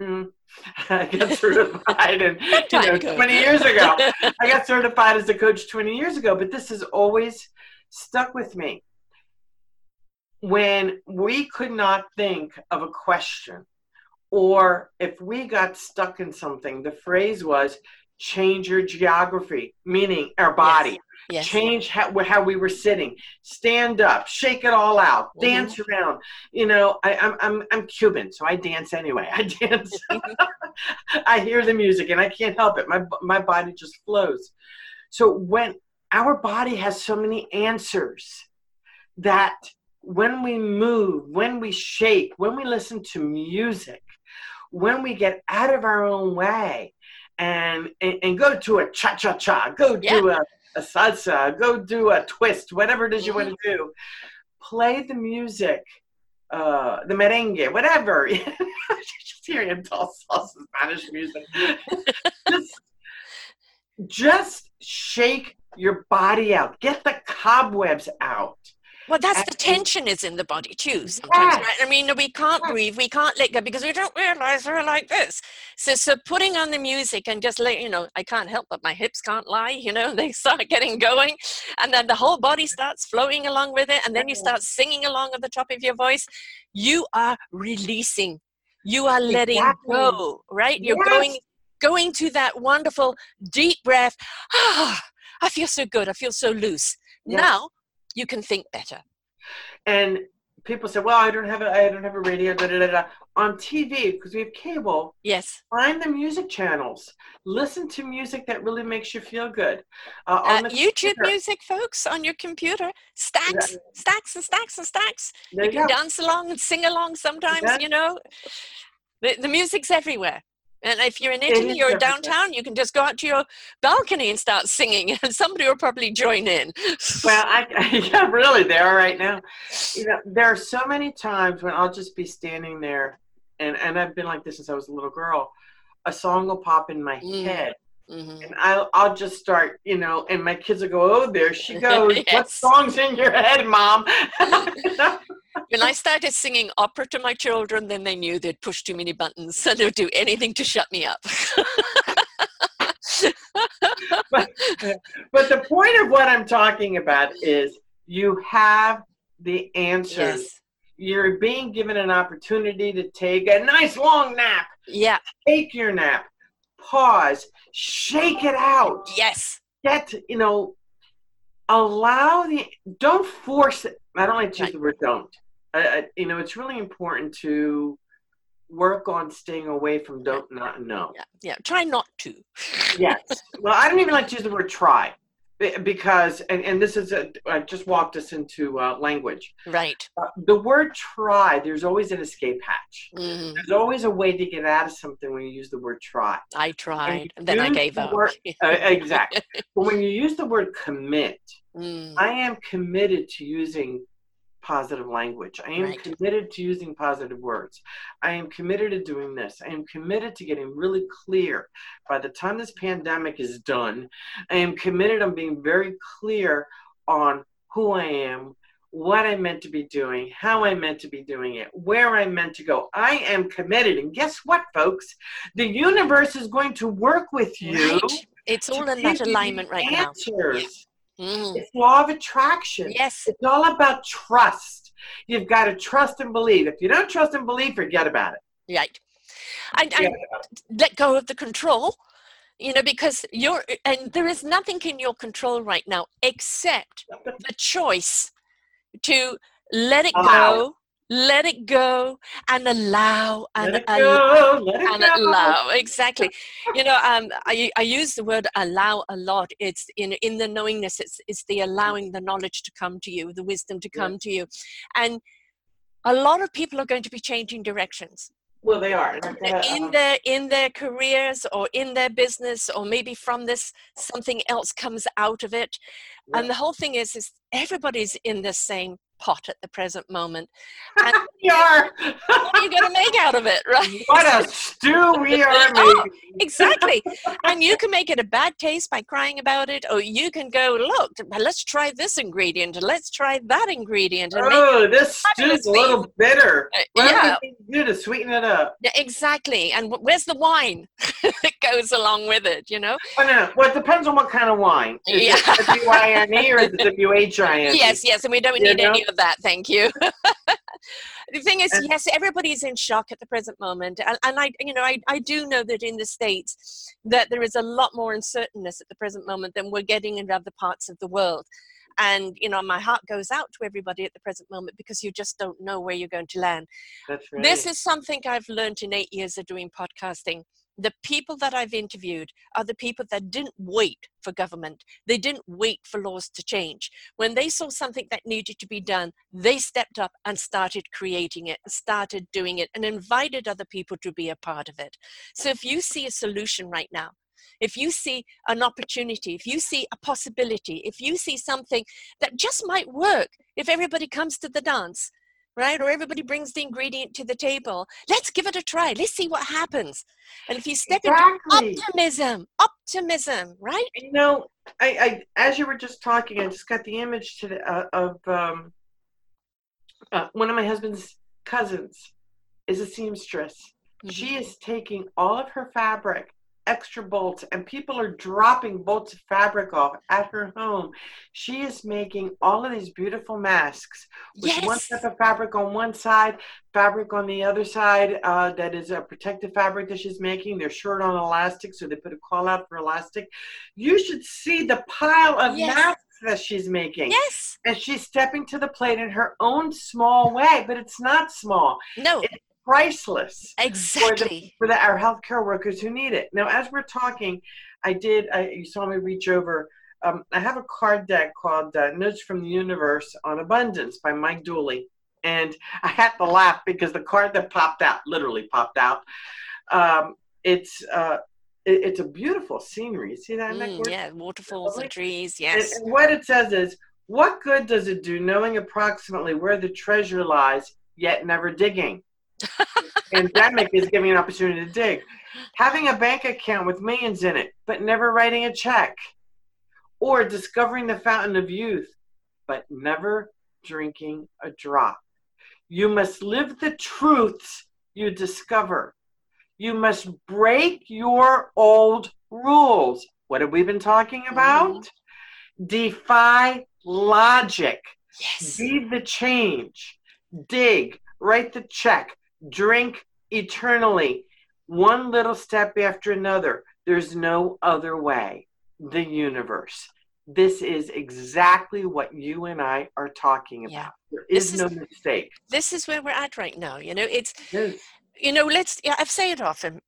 hmm, [laughs] I got certified and you know, 20 years ago. I got [laughs] certified as a coach 20 years ago, but this has always stuck with me. When we could not think of a question, or if we got stuck in something, the phrase was change your geography, meaning our body yes change how, how we were sitting. Stand up shake it all out Mhm. dance around. You know I, I'm, I'm i'm cuban so i dance anyway. I [laughs] dance. I hear the music and i can't help it. My, my body just flows. So when our body has so many answers that when we move when we shake when we listen to music when we get out of our own way and and, and go to a cha-cha-cha go to a a salsa, go do a twist, whatever it is you want to do. Play the music, uh, the merengue, whatever. [laughs] just hearing tall salsa Spanish music. just, just shake your body out. Get the cobwebs out. Well, that's the tension is in the body too. Sometimes, right? I mean, we can't Yes. breathe, we can't let go because we don't realize we're like this. So, so putting on the music and just let you know, I can't help but my hips can't lie. You know, [laughs] they start getting going, and then the whole body starts flowing along with it, and then you start singing along at the top of your voice. You are releasing. You are letting Exactly. go. Right? You're Yes. going going to that wonderful deep breath. [sighs] Ah, I feel so good. I feel so loose. Yes. Now you can think better. and people say, "Well, I don't have a, I don't have a radio." Da, da, da, da. On TV, because we have cable, Yes. find the music channels. Listen to music that really makes you feel good. Uh, Uh, on the YouTube computer. music, folks, on your computer. Stacks, stacks, and stacks, and stacks. There You you can go. dance along and sing along sometimes, Yeah. you know. The, the music's everywhere. And if you're in Italy or downtown, you can just go out to your balcony and start singing, [laughs] and somebody will probably join in. Well, I, [laughs] [laughs] yeah, really, they are right now. You know, there are so many times when I'll just be standing there, and and I've been like this since I was a little girl. A song will pop in my Mm. head, Mhm. and I'll I'll just start, you know, and my kids will go, "Oh, there she [laughs] goes! What song's in your head, mom?" [laughs] [laughs] When I started singing opera to my children, then they knew they'd push too many buttons so they'd do anything to shut me up. but the point of what I'm talking about is you have the answers. yes. You're being given an opportunity to take a nice long nap. Yeah. Take your nap. Pause. Shake it out. Yes. Get, you know, allow the, don't force it. I don't like to use the word don't. I, I, you know, it's really important to work on staying away from don't, not, no. Yeah. Yeah. Try not to. Yes. Well, I don't even like to use the word try because, and, and this is, a, I just walked us into uh, language. Right. Uh, the word try, there's always an escape hatch. Mhm. There's always a way to get out of something when you use the word try. I tried, and then I gave up. word- Uh, [laughs] exactly. but when you use the word commit, Mm, I am committed to using positive language. I am Right. committed to using positive words. I am committed to doing this. I am committed to getting really clear. By the time this pandemic is done, I am committed on being very clear on who I am, what I'm meant to be doing, how I'm meant to be doing it, where I'm meant to go. I am committed. And guess what, folks? The universe is going to work with you. right. It's all in that alignment right now. answers. Mm, It's law of attraction. Yes. It's all about trust. You've got to trust and believe. If you don't trust and believe, forget about it. Right. And, and let go of the control, you know, because you're, and there is nothing in your control right now except the choice to let it go, let it go, and allow and Let allow. go. Let and allow exactly you know um I, I use the word allow a lot it's in in the knowingness it's it's the allowing the knowledge to come to you the wisdom to Yeah. come to you and a lot of people are going to be changing directions Well, they are. Got, in their in their careers or in their business or maybe from this something else comes out of it Yeah. and the whole thing is is everybody's in the same pot at the present moment and [laughs] we are. what are you going to make out of it right [laughs] what a stew we [laughs] are Oh, making. exactly and you can make it a bad taste by crying about it or you can go look let's try this ingredient and let's try that ingredient and Oh, this stew's a little bitter. Uh, What yeah. do we need to do to sweeten it up? Yeah, exactly and where's the wine that goes along with it you know Oh, no, no. Well, it depends on what kind of wine. Is Yeah. it W-I-N-E or is it W-H-I-N-E? yes yes and we don't You need know? any of that thank you [laughs] the thing is yes everybody's in shock at the present moment and, and i you know I, I do know that in the states that there is a lot more uncertainness at the present moment than we're getting in other parts of the world and you know my heart goes out to everybody at the present moment because you just don't know where you're going to land That's right. this is something I've learned in eight years of doing podcasting. The people that I've interviewed are the people that didn't wait for government. They didn't wait for laws to change. When they saw something that needed to be done, they stepped up and started creating it, started doing it, and invited other people to be a part of it. So if you see a solution right now, if you see an opportunity, if you see a possibility, if you see something that just might work, if everybody comes to the dance, right? Or everybody brings the ingredient to the table. Let's give it a try. Let's see what happens. And if you step exactly. into optimism, optimism, right? You know, I, I as you were just talking, I just got the image today uh, of um, uh, one of my husband's cousins is a seamstress. Mm-hmm. She is taking all of her fabric extra bolts and people are dropping bolts of fabric off at her home. She is making all of these beautiful masks with yes. one type of fabric on one side, fabric on the other side uh, that is a protective fabric that she's making. They're short on elastic, so they put a call out for elastic. You should see the pile of yes. masks that she's making. Yes. And she's stepping to the plate in her own small way, but it's not small. No. It's priceless exactly for, the, for the, our healthcare workers who need it. Now, as we're talking, I did. I, you saw me reach over. Um, I have a card deck called uh, "Notes from the Universe on Abundance" by Mike Dooley, and I had to laugh because the card that popped out, literally popped out. Um, it's uh, it, it's a beautiful scenery. See that? Mm, yeah, waterfalls and trees. Yes. And, and what it says is, "What good does it do knowing approximately where the treasure lies, yet never digging?" Pandemic is giving an opportunity to dig. Having a bank account with millions in it, but never writing a check. Or discovering the fountain of youth, but never drinking a drop. You must live the truths you discover. You must break your old rules. What have we been talking about? Mm-hmm. Defy logic. Yes. Be the change. Dig. Write the check drink eternally, one little step after another. There's no other way. The universe. This is exactly what you and I are talking about. Yeah. There is, is no mistake. This is where we're at right now. You know, it's, you know, let's, yeah, I've said it often.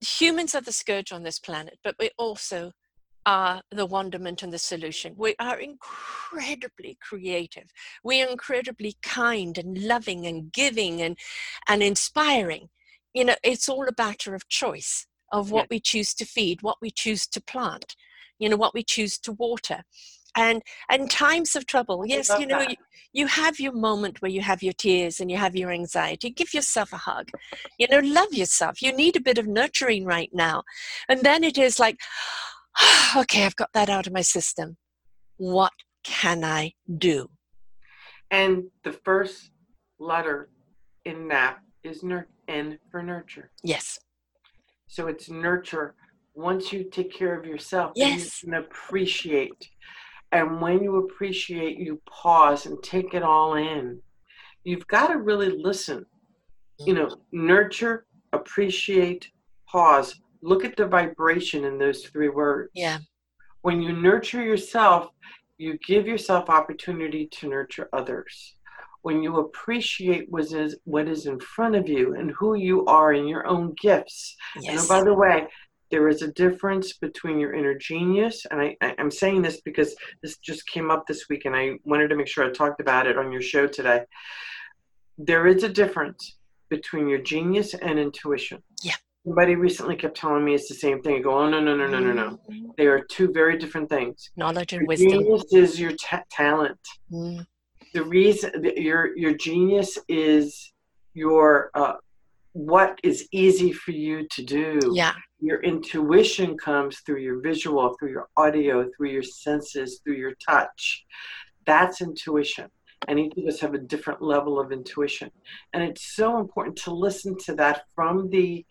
Humans are the scourge on this planet, but we also are the wonderment and the solution. We are incredibly creative. We are incredibly kind and loving and giving and, and inspiring. You know, it's all a matter of choice of what yeah. we choose to feed, what we choose to plant, you know, what we choose to water. And and times of trouble, yes, you know, you, you have your moment where you have your tears and you have your anxiety. Give yourself a hug. You know, love yourself. You need a bit of nurturing right now. And then it is like, [sighs] okay, I've got that out of my system. What can I do? And the first letter in NAP is nur- N for nurture. Yes. So it's nurture. Once you take care of yourself, yes. you can appreciate. And when you appreciate, you pause and take it all in. You've got to really listen. You know, nurture, appreciate, pause look at the vibration in those three words. Yeah. When you nurture yourself, you give yourself opportunity to nurture others. When you appreciate what is what is in front of you and who you are and your own gifts. Yes. And by the way, there is a difference between your inner genius, and I, I'm saying this because this just came up this week, and I wanted to make sure I talked about it on your show today. There is a difference between your genius and intuition. Yeah. Somebody recently kept telling me it's the same thing. I go, oh no no no no no no. Mm-hmm. They are two very different things. Knowledge and your wisdom. Genius is your ta- talent. Mm. The reason your your genius is your uh, what is easy for you to do. Yeah. Your intuition comes through your visual, through your audio, through your senses, through your touch. That's intuition and each of us have a different level of intuition and it's so important to listen to that from the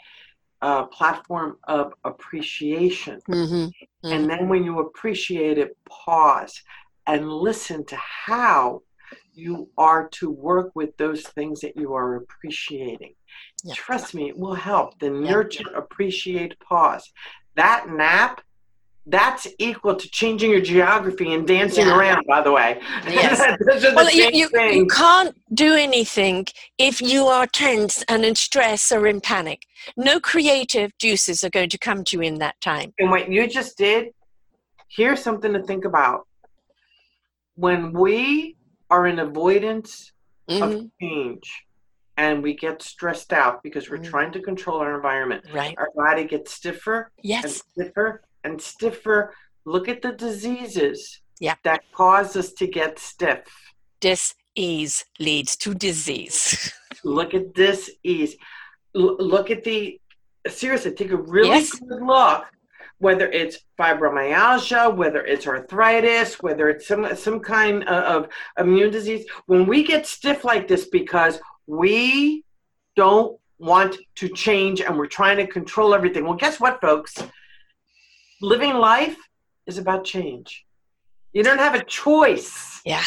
uh, platform of appreciation. Mm-hmm. Mm-hmm. And then when you appreciate it, pause and listen to how you are to work with those things that you are appreciating. Yeah. Trust me, it will help. The yeah. nurture, appreciate, pause. That nap that's equal to changing your geography and dancing yeah. around by the way. Yes. [laughs] Well you, you, you, can't do anything if you are tense and in stress or in panic. No creative juices are going to come to you in that time. And what you just did here's something to think about. When we are in avoidance mm-hmm. of change and we get stressed out because we're mm-hmm. trying to control our environment right. our body gets stiffer yes. and stiffer and stiffer. Look at the diseases yeah. that cause us to get stiff. Disease leads to disease. [laughs] look at disease. L- look at the seriously. Take a really yes. good look. whether it's fibromyalgia, whether it's arthritis, whether it's some some kind of, of immune disease, when we get stiff like this because we don't want to change and we're trying to control everything. Well, guess what, folks? Living life is about change. You don't have a choice. Yeah.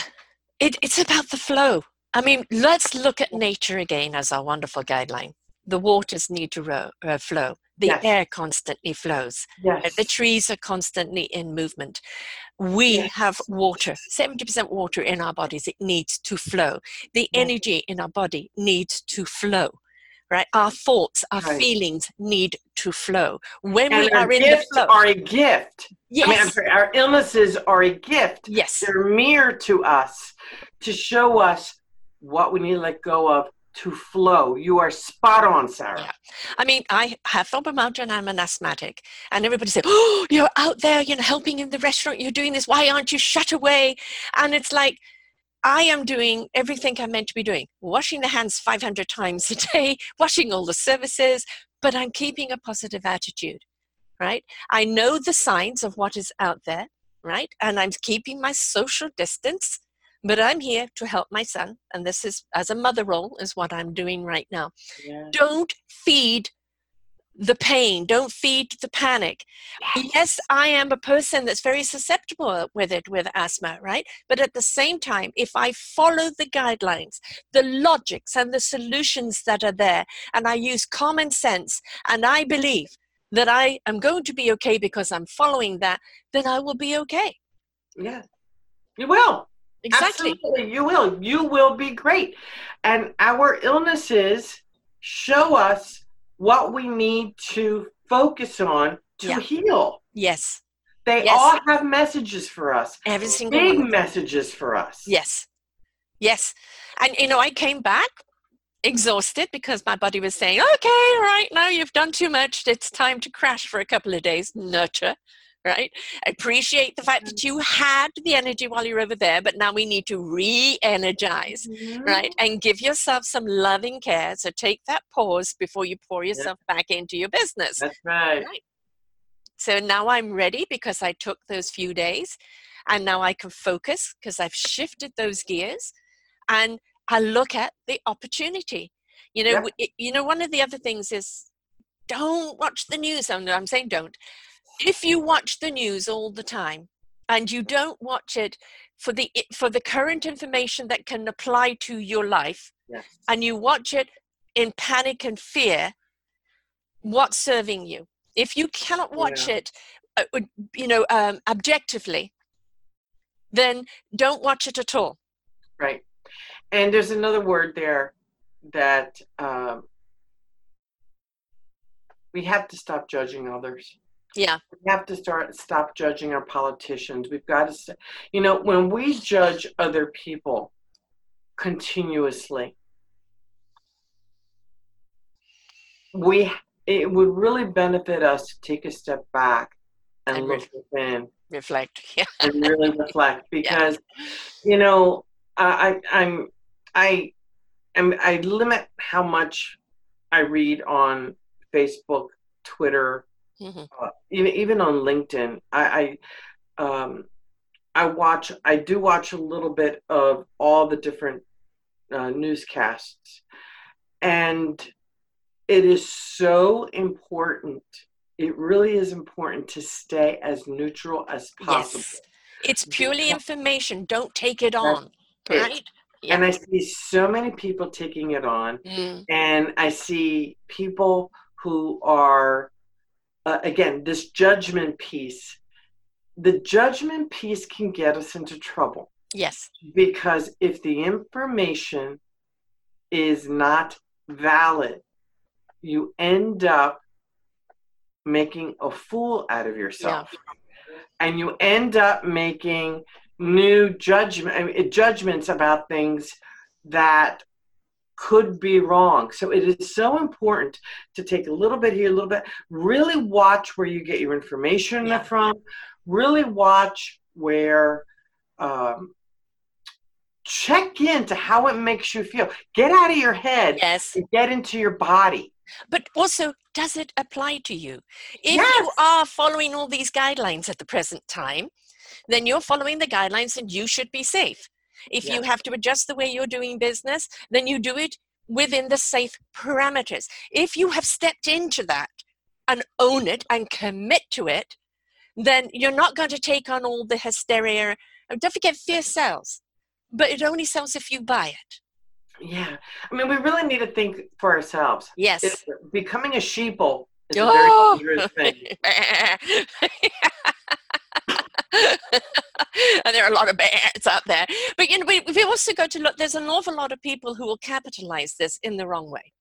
It, it's about the flow. I mean, let's look at nature again as our wonderful guideline. The waters need to uh, flow. The yes. air constantly flows. Yes. The trees are constantly in movement. We yes. have water, 70% water in our bodies. It needs to flow. The energy in our body needs to flow right? Our thoughts, our right. feelings need to flow. When and we are in the flow, are a gift. Yes. I mean, sorry, our illnesses are a gift. Yes. They're mirror to us to show us what we need to let go of to flow. You are spot on, Sarah. Yeah. I mean, I have fibromyalgia and I'm an asthmatic. And everybody said, Oh, you're out there, you know, helping in the restaurant, you're doing this. Why aren't you shut away? And it's like, I am doing everything I'm meant to be doing washing the hands 500 times a day, [laughs] washing all the services, but I'm keeping a positive attitude, right? I know the signs of what is out there, right? And I'm keeping my social distance, but I'm here to help my son. And this is, as a mother role, is what I'm doing right now. Yeah. Don't feed the pain don't feed the panic. Yes. yes. i am a person that's very susceptible with it with asthma right? But at the same time if i follow the guidelines the logics and the solutions that are there and i use common sense and i believe that i am going to be okay because i'm following that then i will be okay. Yeah. You will. Exactly. Absolutely, you will. You will be great. And our illnesses show us what we need to focus on to yeah. heal. Yes. They yes. all have messages for us. Every single big one. messages for us. Yes. Yes. And you know, I came back exhausted because my body was saying, okay, right now you've done too much. It's time to crash for a couple of days. Nurture right? Appreciate the fact that mm-hmm. you had the energy while you're over there, but now we need to re energize, mm-hmm. right? And give yourself some loving care. So take that pause before you pour yourself back into your business. That's right. right. So now I'm ready because I took those few days and now I can focus because I've shifted those gears and I look at the opportunity. You know, yep. you know, one of the other things is don't watch the news. I'm, I'm saying don't if you watch the news all the time and you don't watch it for the for the current information that can apply to your life yes. and you watch it in panic and fear what's serving you if you cannot watch yeah. it uh, you know um, objectively then don't watch it at all right and there's another word there that um, we have to stop judging others yeah. We have to start stop judging our politicians. We've got to you know, when we judge other people continuously, we it would really benefit us to take a step back and, and look within. Reflect. [laughs] Yeah. and really reflect [laughs] because yeah. you know, I I'm I am I limit how much I read on Facebook, Twitter, Mm-hmm. Uh, even even on LinkedIn, I, I um, I watch. I do watch a little bit of all the different uh, newscasts, and it is so important. It really is important to stay as neutral as possible. Yes. It's purely information. Don't take it on. That's right? It. Yeah. And I see so many people taking it on, mm. and I see people who are uh, again, this judgment piece, the judgment piece can get us into trouble. Yes. Because if the information is not valid, you end up making a fool out of yourself. Yeah. And you end up making new judgment, judgments about things that could be wrong. So it is so important to take a little bit here, a little bit, really watch where you get your information yeah. from, really watch where, um, check into how it makes you feel. Get out of your head yes. get into your body. But also, does it apply to you? If Yes. you are following all these guidelines at the present time, then you're following the guidelines and you should be safe. If you have to adjust the way you're doing business, then you do it within the safe parameters. If you have stepped into that and own it and commit to it, then you're not going to take on all the hysteria. Oh, don't forget, fear sells, but it only sells if you buy it. Yeah. I mean, we really need to think for ourselves. Yes. It's, becoming a sheeple is a Oh! very dangerous thing. [laughs] [laughs] and there are a lot of bears out there. But you know, we, we also go to look. There's an awful lot of people who will capitalize this in the wrong way.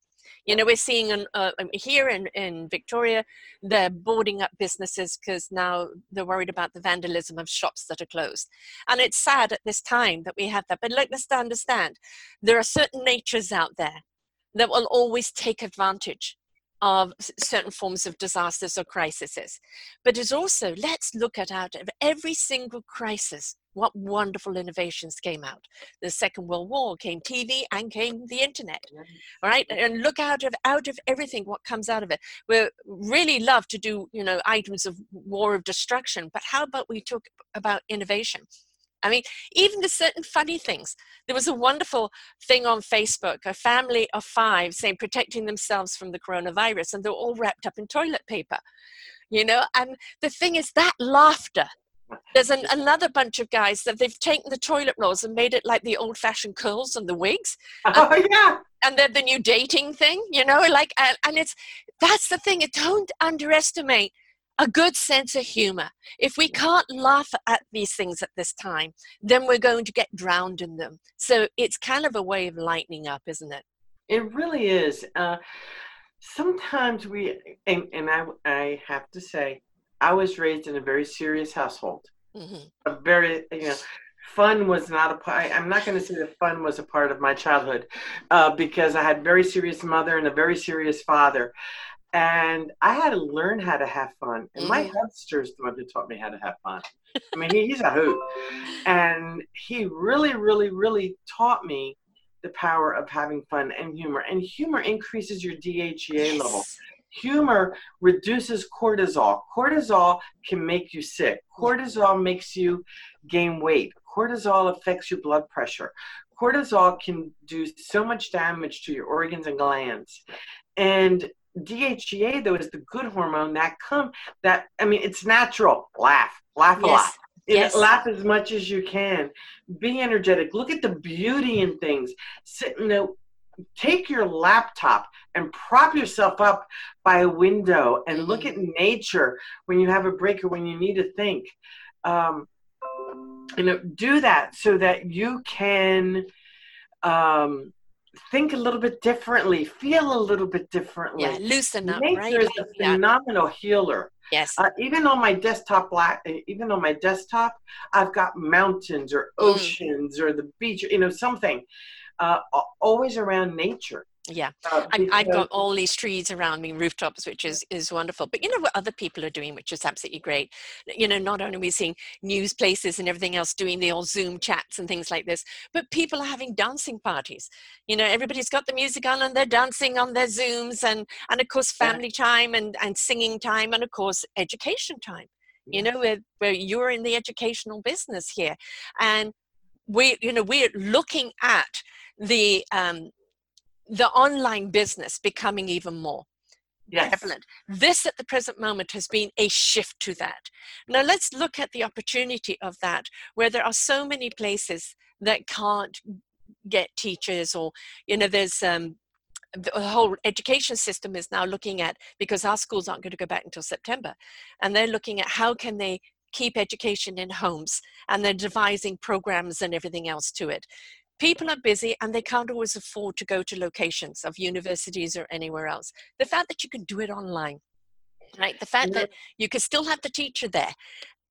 You know, we're seeing an, uh, um, here in, in Victoria, they're boarding up businesses because now they're worried about the vandalism of shops that are closed. And it's sad at this time that we have that. But let us understand there are certain natures out there that will always take advantage of certain forms of disasters or crises. But it's also, let's look at out of every single crisis, what wonderful innovations came out. The Second World War came TV and came the internet. All right. And look out of out of everything what comes out of it. We really love to do, you know, items of war of destruction, but how about we talk about innovation? I mean, even the certain funny things. There was a wonderful thing on Facebook, a family of five saying protecting themselves from the coronavirus, and they're all wrapped up in toilet paper. You know, and the thing is that laughter. There's an, another bunch of guys that they've taken the toilet rolls and made it like the old fashioned curls and the wigs [laughs] Oh, yeah. and they're the new dating thing, you know, like, and, and it's that's the thing. Don't underestimate a good sense of humor. If we can't laugh at these things at this time, then we're going to get drowned in them. So it's kind of a way of lightening up, isn't it? It really is. Uh, sometimes we, and, and I, I have to say, I was raised in a very serious household. hmm A very, you know, fun was not a part. I'm not going to say that fun was a part of my childhood, uh, because I had very serious mother and a very serious father, and I had to learn how to have fun. And my Mhm. hubster's the one who taught me how to have fun. I mean, he, he's a hoot, and he really, really, really taught me the power of having fun and humor. And humor increases your DHEA level. Humor reduces cortisol. Cortisol can make you sick. Cortisol makes you gain weight. Cortisol affects your blood pressure. Cortisol can do so much damage to your organs and glands. And DHEA though is the good hormone that come that I mean it's natural. Laugh. Laugh a lot. Yes. You Yes. laugh as much as you can. Be energetic. Look at the beauty in things. Sit in the take your laptop and prop yourself up by a window and look at nature when you have a break or when you need to think. Um, you know, do that so that you can um, think a little bit differently, feel a little bit differently. Yeah, loosen up, Nature right? is a Yeah. phenomenal healer. Yes. Uh, even on my desktop, la- even on my desktop, I've got mountains or Mm. oceans or the beach, you know, something. Uh, always around nature. Yeah. Uh, I, I've got all these trees around me, rooftops, which is, is wonderful. But you know what other people are doing, which is absolutely great. You know, not only are we seeing news places and everything else doing the old Zoom chats and things like this, but people are having dancing parties. You know, everybody's got the music on and they're dancing on their Zooms and and of course Yeah. family time and, and singing time and of course education time. You know, where, where you're in the educational business here. And we, you know, we're looking at the um, the online business becoming even more yes. prevalent. This at the present moment has been a shift to that. Now let's look at the opportunity of that, where there are so many places that can't get teachers, or you know, there's um, the whole education system is now looking at because our schools aren't going to go back until September, and they're looking at how can they keep education in homes, and they're devising programs and everything else to it people are busy and they can't always afford to go to locations of universities or anywhere else. The fact that you can do it online, right? The fact that you can still have the teacher there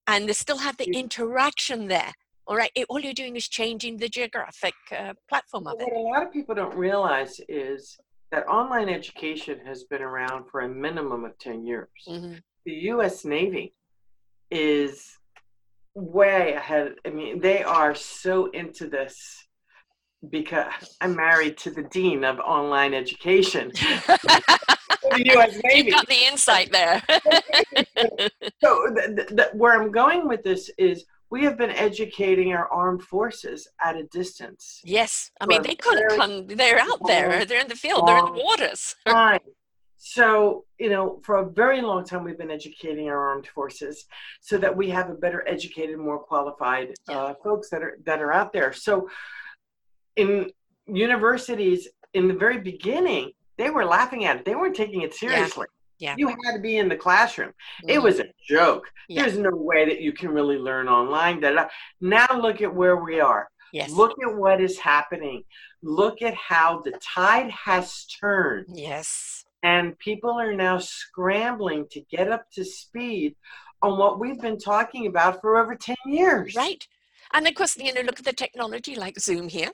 and they still have the interaction there. All right, it, all you're doing is changing the geographic uh, platform of it. What a lot of people don't realize is that online education has been around for a minimum of 10 years. Mhm. The US Navy is way ahead. I mean, they are so into this because I'm married to the dean of online education. [laughs] the U.S. Navy. You got the insight there. [laughs] so, the, the, where I'm going with this is we have been educating our armed forces at a distance. Yes, I mean they couldn't come. They're out there. They're in the field. They're in the waters. [laughs] Time. So, you know, for a very long time, we've been educating our armed forces so that we have a better educated, more qualified yeah. uh, folks that are that are out there. So, in universities, in the very beginning, they were laughing at it. They weren't taking it seriously. Yeah. You had to be in the classroom. Mm-hmm. It was a joke. Yeah. There's no way that you can really learn online. Da-da. Now look at where we are. Yes. Look at what is happening. Look at how the tide has turned. Yes. And people are now scrambling to get up to speed on what we've been talking about for over 10 years. Right. And of course, you know, look at the technology like Zoom here.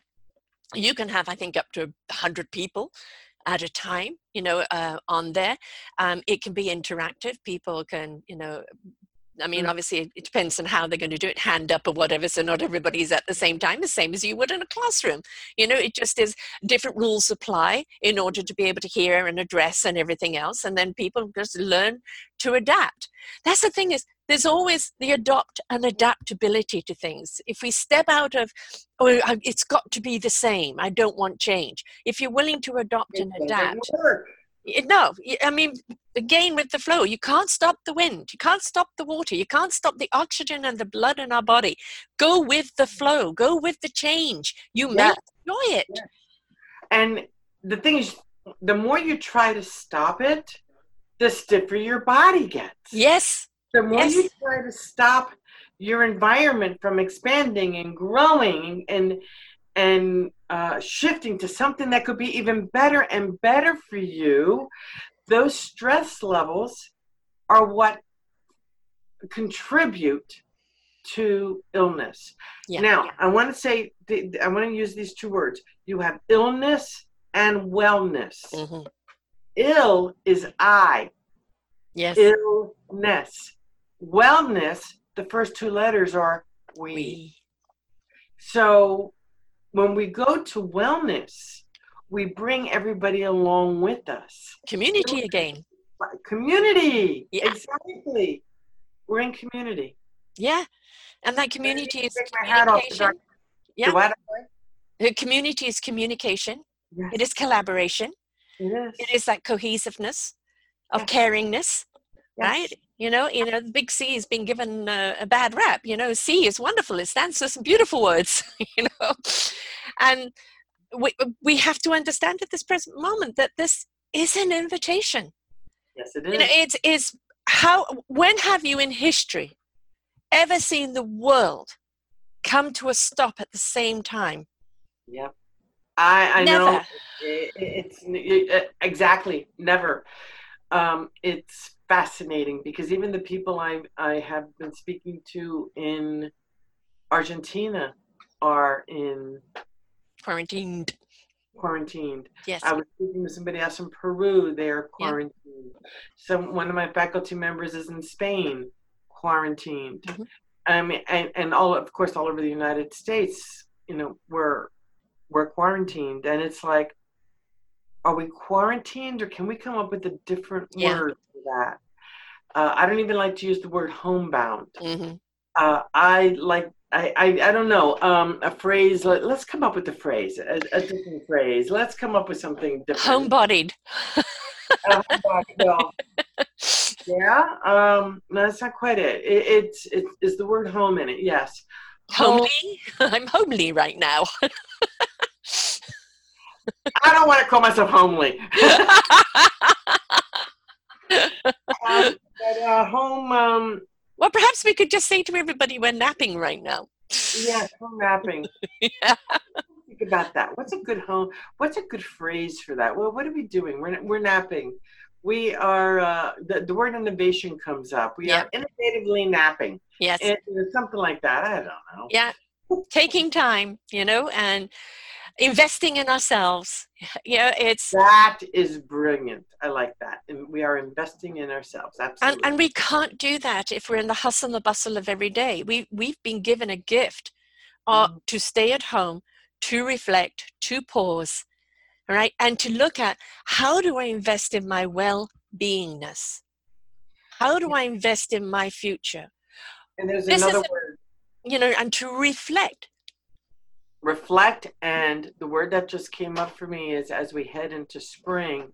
You can have, I think, up to 100 people at a time, you know, uh, on there. Um, it can be interactive. People can, you know, I mean, mm. obviously, it depends on how they're going to do it, hand up or whatever. So not everybody's at the same time, the same as you would in a classroom. You know, it just is different rules apply in order to be able to hear and address and everything else. And then people just learn to adapt. That's the thing is, there's always the adopt and adaptability to things. If we step out of, oh, it's got to be the same, I don't want change. If you're willing to adopt and adapt, no, I mean, again with the flow, you can't stop the wind, you can't stop the water, you can't stop the oxygen and the blood in our body. Go with the flow, go with the change. You may enjoy it. And the thing is, the more you try to stop it, the stiffer your body gets. Yes the more yes. you try to stop your environment from expanding and growing and and uh, shifting to something that could be even better and better for you, those stress levels are what contribute to illness. Yeah. Now, I want to say, I want to use these two words. You have illness and wellness. Mm-hmm. Ill is I. Yes. Illness wellness, the first two letters are we. we. So when we go to wellness, we bring everybody along with us. Community again. Community. Yeah. Exactly. We're in community. Yeah. And that community is communication. Yeah. The community is communication. Yes. It is collaboration. It is. It is that cohesiveness of yes. caringness. Right? You know, you know, the big C has been given a, a bad rap. You know, C is wonderful. It stands for some beautiful words. [laughs] You know, and we we have to understand at this present moment that this is an invitation. Yes, it is. You know, it's is how when have you in history ever seen the world come to a stop at the same time? Yeah. I, I never. know it, it's it, exactly never. Um, it's fascinating because even the people I, I have been speaking to in Argentina are in quarantined. Quarantined. Yes. I was speaking to somebody else in Peru. They are quarantined. Yeah. So one of my faculty members is in Spain, quarantined. Mm-hmm. Um, and, and all of course all over the United States, you know, we're we're quarantined, and it's like, are we quarantined, or can we come up with a different yeah. word for that. Uh, I don't even like to use the word homebound. Mm-hmm. Uh, I like I, I, I don't know um, a phrase. Let, us come up with a phrase, a, a, different phrase. Let's come up with something different. Homebodied. [laughs] uh, well, yeah, um, no, that's not quite it. it it's it is the word home in it. Yes. Homely. [laughs] I'm homely right now. I don't want to call myself homely [laughs] but uh, home. Um, well, perhaps we could just say to everybody we're napping right now. Yeah, home napping. [laughs] yeah. Think about that. What's a good home? What's a good phrase for that? Well, what are we doing? We're we're napping. We are. Uh, the the word innovation comes up. We are innovatively napping. Yes. And, something like that. I don't know. Yeah. Taking time, you know, and investing in ourselves. [laughs] Yeah, it's that is brilliant. I like that. And we are investing in ourselves. Absolutely. And, and we can't do that if we're in the hustle and the bustle of every day. We we've been given a gift uh, mm. to stay at home, to reflect, to pause, right? And to look at how do I invest in my well beingness? How do I invest in my future? And there's this another word. You know, and to reflect. Reflect, and the word that just came up for me is as we head into spring,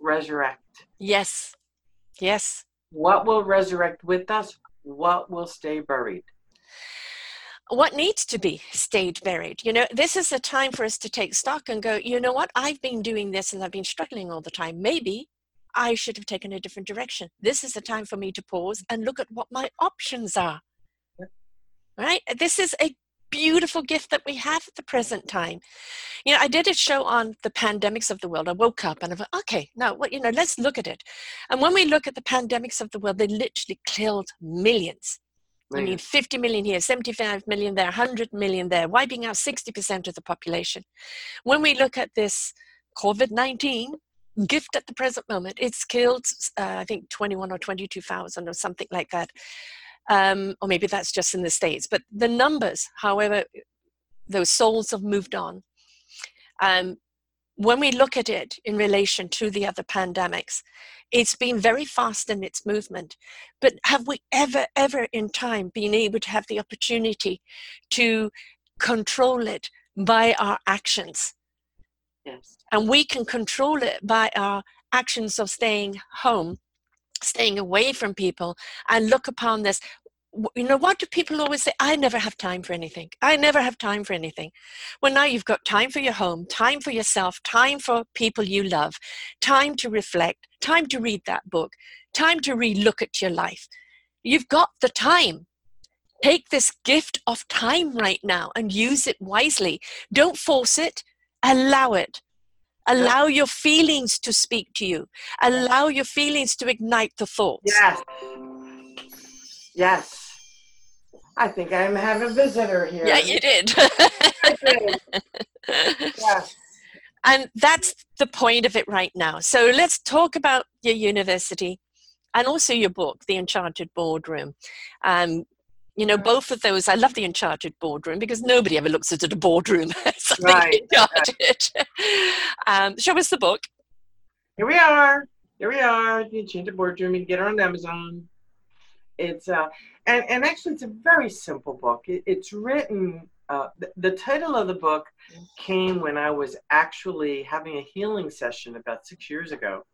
resurrect. Yes. Yes. What will resurrect with us? What will stay buried? what needs to be stayed buried you know this is a time for us to take stock and go you know what i've been doing this and i've been struggling all the time maybe i should have taken a different direction this is a time for me to pause and look at what my options are right this is a beautiful gift that we have at the present time. You know, I did a show on the pandemics of the world. I woke up and I thought, okay, now what you know, let's look at it. And when we look at the pandemics of the world, they literally killed millions. I mean, 50 million here, 75 million there, 100 million there, wiping out 60% of the population. When we look at this COVID 19 gift at the present moment, it's killed, uh, I think, 21 or 22,000 or something like that um, or maybe that's just in the States, but the numbers, however, those souls have moved on. Um, when we look at it in relation to the other pandemics, it's been very fast in its movement. But have we ever, ever in time been able to have the opportunity to control it by our actions? Yes. And we can control it by our actions of staying home staying away from people and look upon this you know what do people always say? I never have time for anything. I never have time for anything. Well now you've got time for your home time for yourself time for people you love time to reflect time to read that book time to relook at your life. You've got the time. Take this gift of time right now and use it wisely. Don't force it. Allow it Allow your feelings to speak to you. Allow your feelings to ignite the thoughts. Yes. Yes. I think I'm having a visitor here. Yeah, you did. [laughs] [laughs] did. yes. And that's the point of it right now. So let's talk about your university and also your book, The Enchanted Boardroom. Um, you know, both of those, I love the Enchanted Boardroom because nobody ever looks at a boardroom [laughs] something right. Enchanted. [laughs] um, show us the book. Here we are. Here we are, the Enchanted Boardroom. You can get it on Amazon. It's uh, and and actually, it's a very simple book. It, it's written. Uh, the, the title of the book came when I was actually having a healing session about six years ago,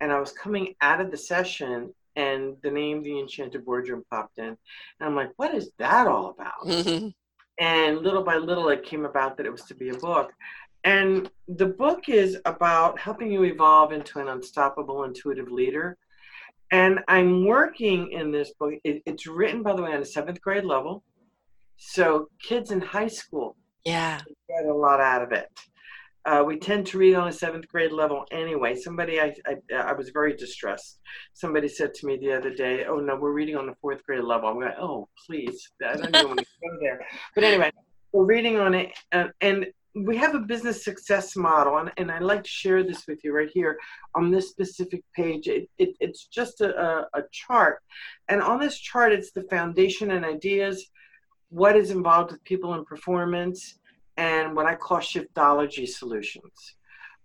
and I was coming out of the session and the name the enchanted boardroom popped in and i'm like what is that all about? Mm-hmm. and little by little it came about that it was to be a book. And the book is about helping you evolve into an unstoppable intuitive leader. And i'm working in this book. It, it's written by the way on a seventh grade level. So kids in high school yeah. get a lot out of it uh, we tend to read on a seventh grade level anyway. Somebody, I, I, I, was very distressed. Somebody said to me the other day, "Oh no, we're reading on the fourth grade level." I'm like, "Oh please, I don't even want to go there." But anyway, we're reading on it, uh, and we have a business success model, and, and I'd like to share this with you right here on this specific page. It, it, it's just a, a, a chart, and on this chart, it's the foundation and ideas, what is involved with people and performance and what I call shiftology solutions.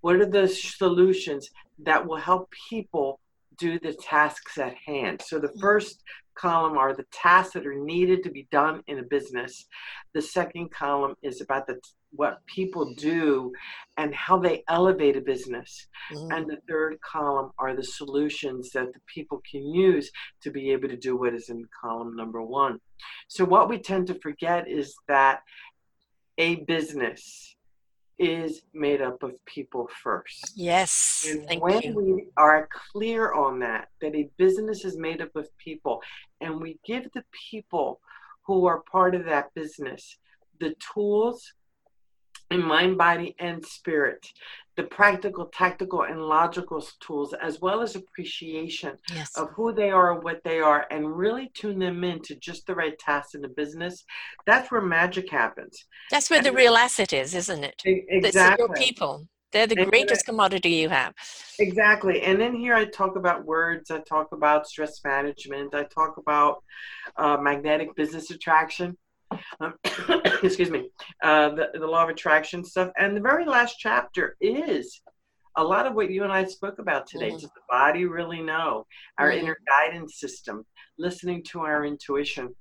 What are the solutions that will help people do the tasks at hand? So the mm-hmm. first column are the tasks that are needed to be done in a business. The second column is about the what people do and how they elevate a business. Mm-hmm. And the third column are the solutions that the people can use to be able to do what is in column number one. So, what we tend to forget is that a business is made up of people first. Yes. And when you. we are clear on that, that a business is made up of people, and we give the people who are part of that business the tools in mind, body, and spirit the practical, tactical, and logical tools, as well as appreciation yes. of who they are what they are, and really tune them into just the right tasks in the business, that's where magic happens. That's where and the real asset is, isn't it? Exactly. your people. They're the greatest commodity you have. Exactly. And then here I talk about words, I talk about stress management, I talk about uh, magnetic business attraction. Um, [coughs] excuse me. uh, the, the law of attraction stuff. And the very last chapter is a lot of what you and I spoke about today. Mm-hmm. Does the body really know? Our Mhm. inner guidance system, listening to our intuition.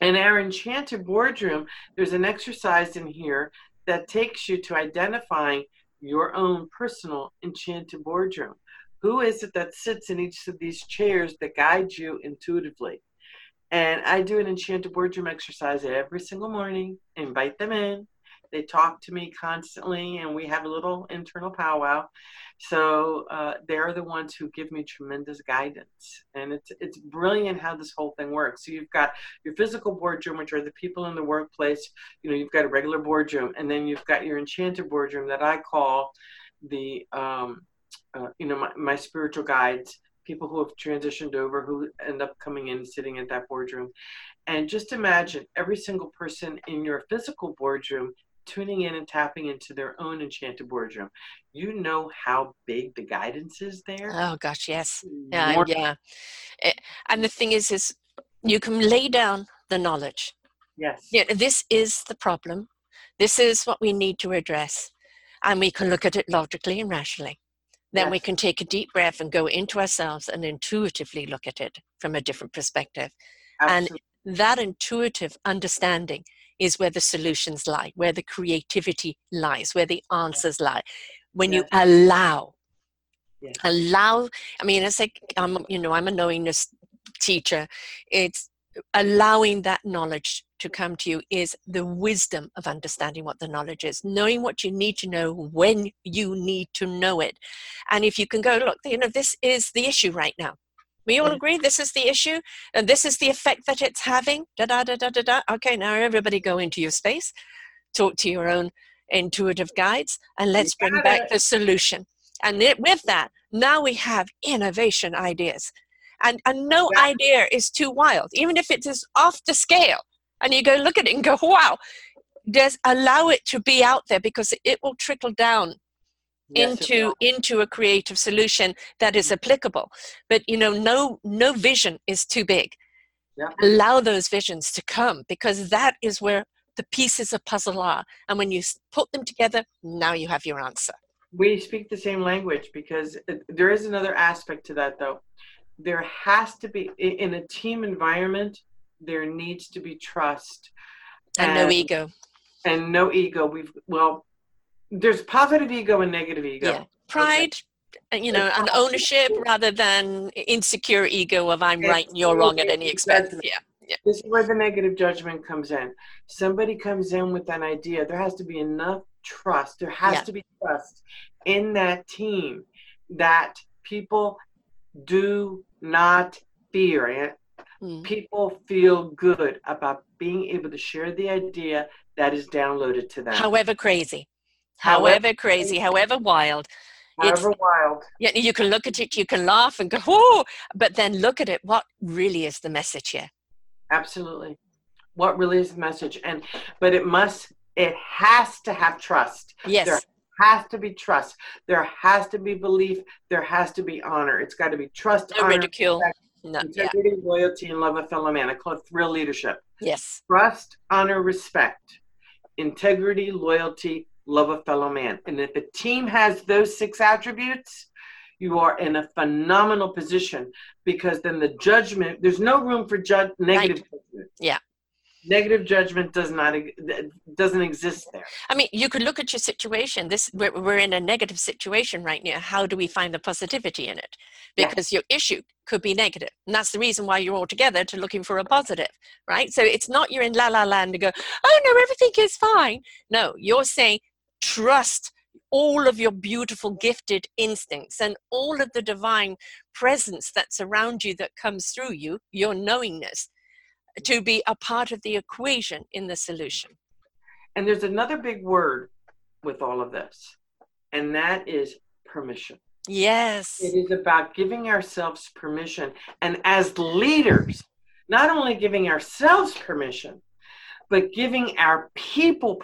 In our enchanted boardroom, there's an exercise in here that takes you to identifying your own personal enchanted boardroom. Who is it that sits in each of these chairs that guides you intuitively? And I do an enchanted boardroom exercise every single morning, invite them in. They talk to me constantly, and we have a little internal powwow. So uh, they're the ones who give me tremendous guidance, and it's it's brilliant how this whole thing works. So you've got your physical boardroom, which are the people in the workplace. You know, you've got a regular boardroom, and then you've got your enchanted boardroom that I call the um, uh, you know my, my spiritual guides people who have transitioned over who end up coming in and sitting at that boardroom and just imagine every single person in your physical boardroom tuning in and tapping into their own enchanted boardroom you know how big the guidance is there Oh gosh, yes. Mm-hmm. Yeah, More- yeah. Eh, and the thing is, is you can lay down the knowledge. yes Yeah, this is the problem. This is what we need to address, and we can look at it logically and rationally. Then we can take a deep breath and go into ourselves and intuitively look at it from a different perspective. and- That intuitive understanding is where the solutions lie, where the creativity lies, where the answers lie. When you allow, Yes. allow. I mean, it's like I'm, you know, I'm a knowingness teacher. It's allowing that knowledge to come to you is the wisdom of understanding what the knowledge is, knowing what you need to know when you need to know it. And if you can go, look, you know, this is the issue right now. We all agree this is the issue and this is the effect that it's having. Da da da da da da. Okay, now everybody go into your space, talk to your own intuitive guides, and let's bring back the solution. And it, with that, now we have innovation ideas. And, and no Yeah. idea is too wild, even if it is off the scale. And you go look at it and go, [laughs] wow, just allow it to be out there because it will trickle down Yes, into into a creative solution that is mm-hmm. applicable but you know no no vision is too big Yeah. allow those visions to come because that is where the pieces of puzzle are and when you put them together now you have your answer we speak the same language because uh, there is another aspect to that though there has to be in a team environment there needs to be trust. And no ego. And no ego. We've well there's positive ego and negative ego. Yeah. Pride uh, you know and ownership rather than insecure ego of i'm right and you're wrong at any expense. Judgment. yeah. Yeah. This is where the negative judgment comes in. Somebody comes in with an idea. There has to be enough trust. There has Yeah. to be trust in that team that people do not fear it Mm. people feel good about being able to share the idea that is downloaded to them however crazy However however crazy however wild it's- however wild Yeah, you can look at it, you can laugh and go, "Whoa!" But then look at it. What really is the message here? absolutely what really is the message and but it must it has to have trust Yes, There has to be trust. There has to be belief. There has to be honor. It's got to be trust, no honor, ridicule. respect, No, yeah, integrity, loyalty, and love of fellow man. I call it thrill leadership. yes, Trust, honor, respect, integrity, loyalty, love of fellow man. And if a team has those six attributes, you are in a phenomenal position because then the judgment, there's no room for judge, negative judgment. Yeah. Negative judgment does not doesn't exist there. I mean, you could look at your situation. This we're, we're in a negative situation right now. How do we find the positivity in it? Yeah. Because your issue could be negative, and that's the reason why you're all together to looking for a positive, right? So it's not you're in la la land to go, oh no, everything is fine. No, you're saying trust all of your beautiful gifted instincts and all of the divine presence that's around you that comes through you, your knowingness, to be a part of the equation in the solution. And there's another big word with all of this, and that is permission. Yes. It is about giving ourselves permission. And as leaders, not only giving ourselves permission, but giving our people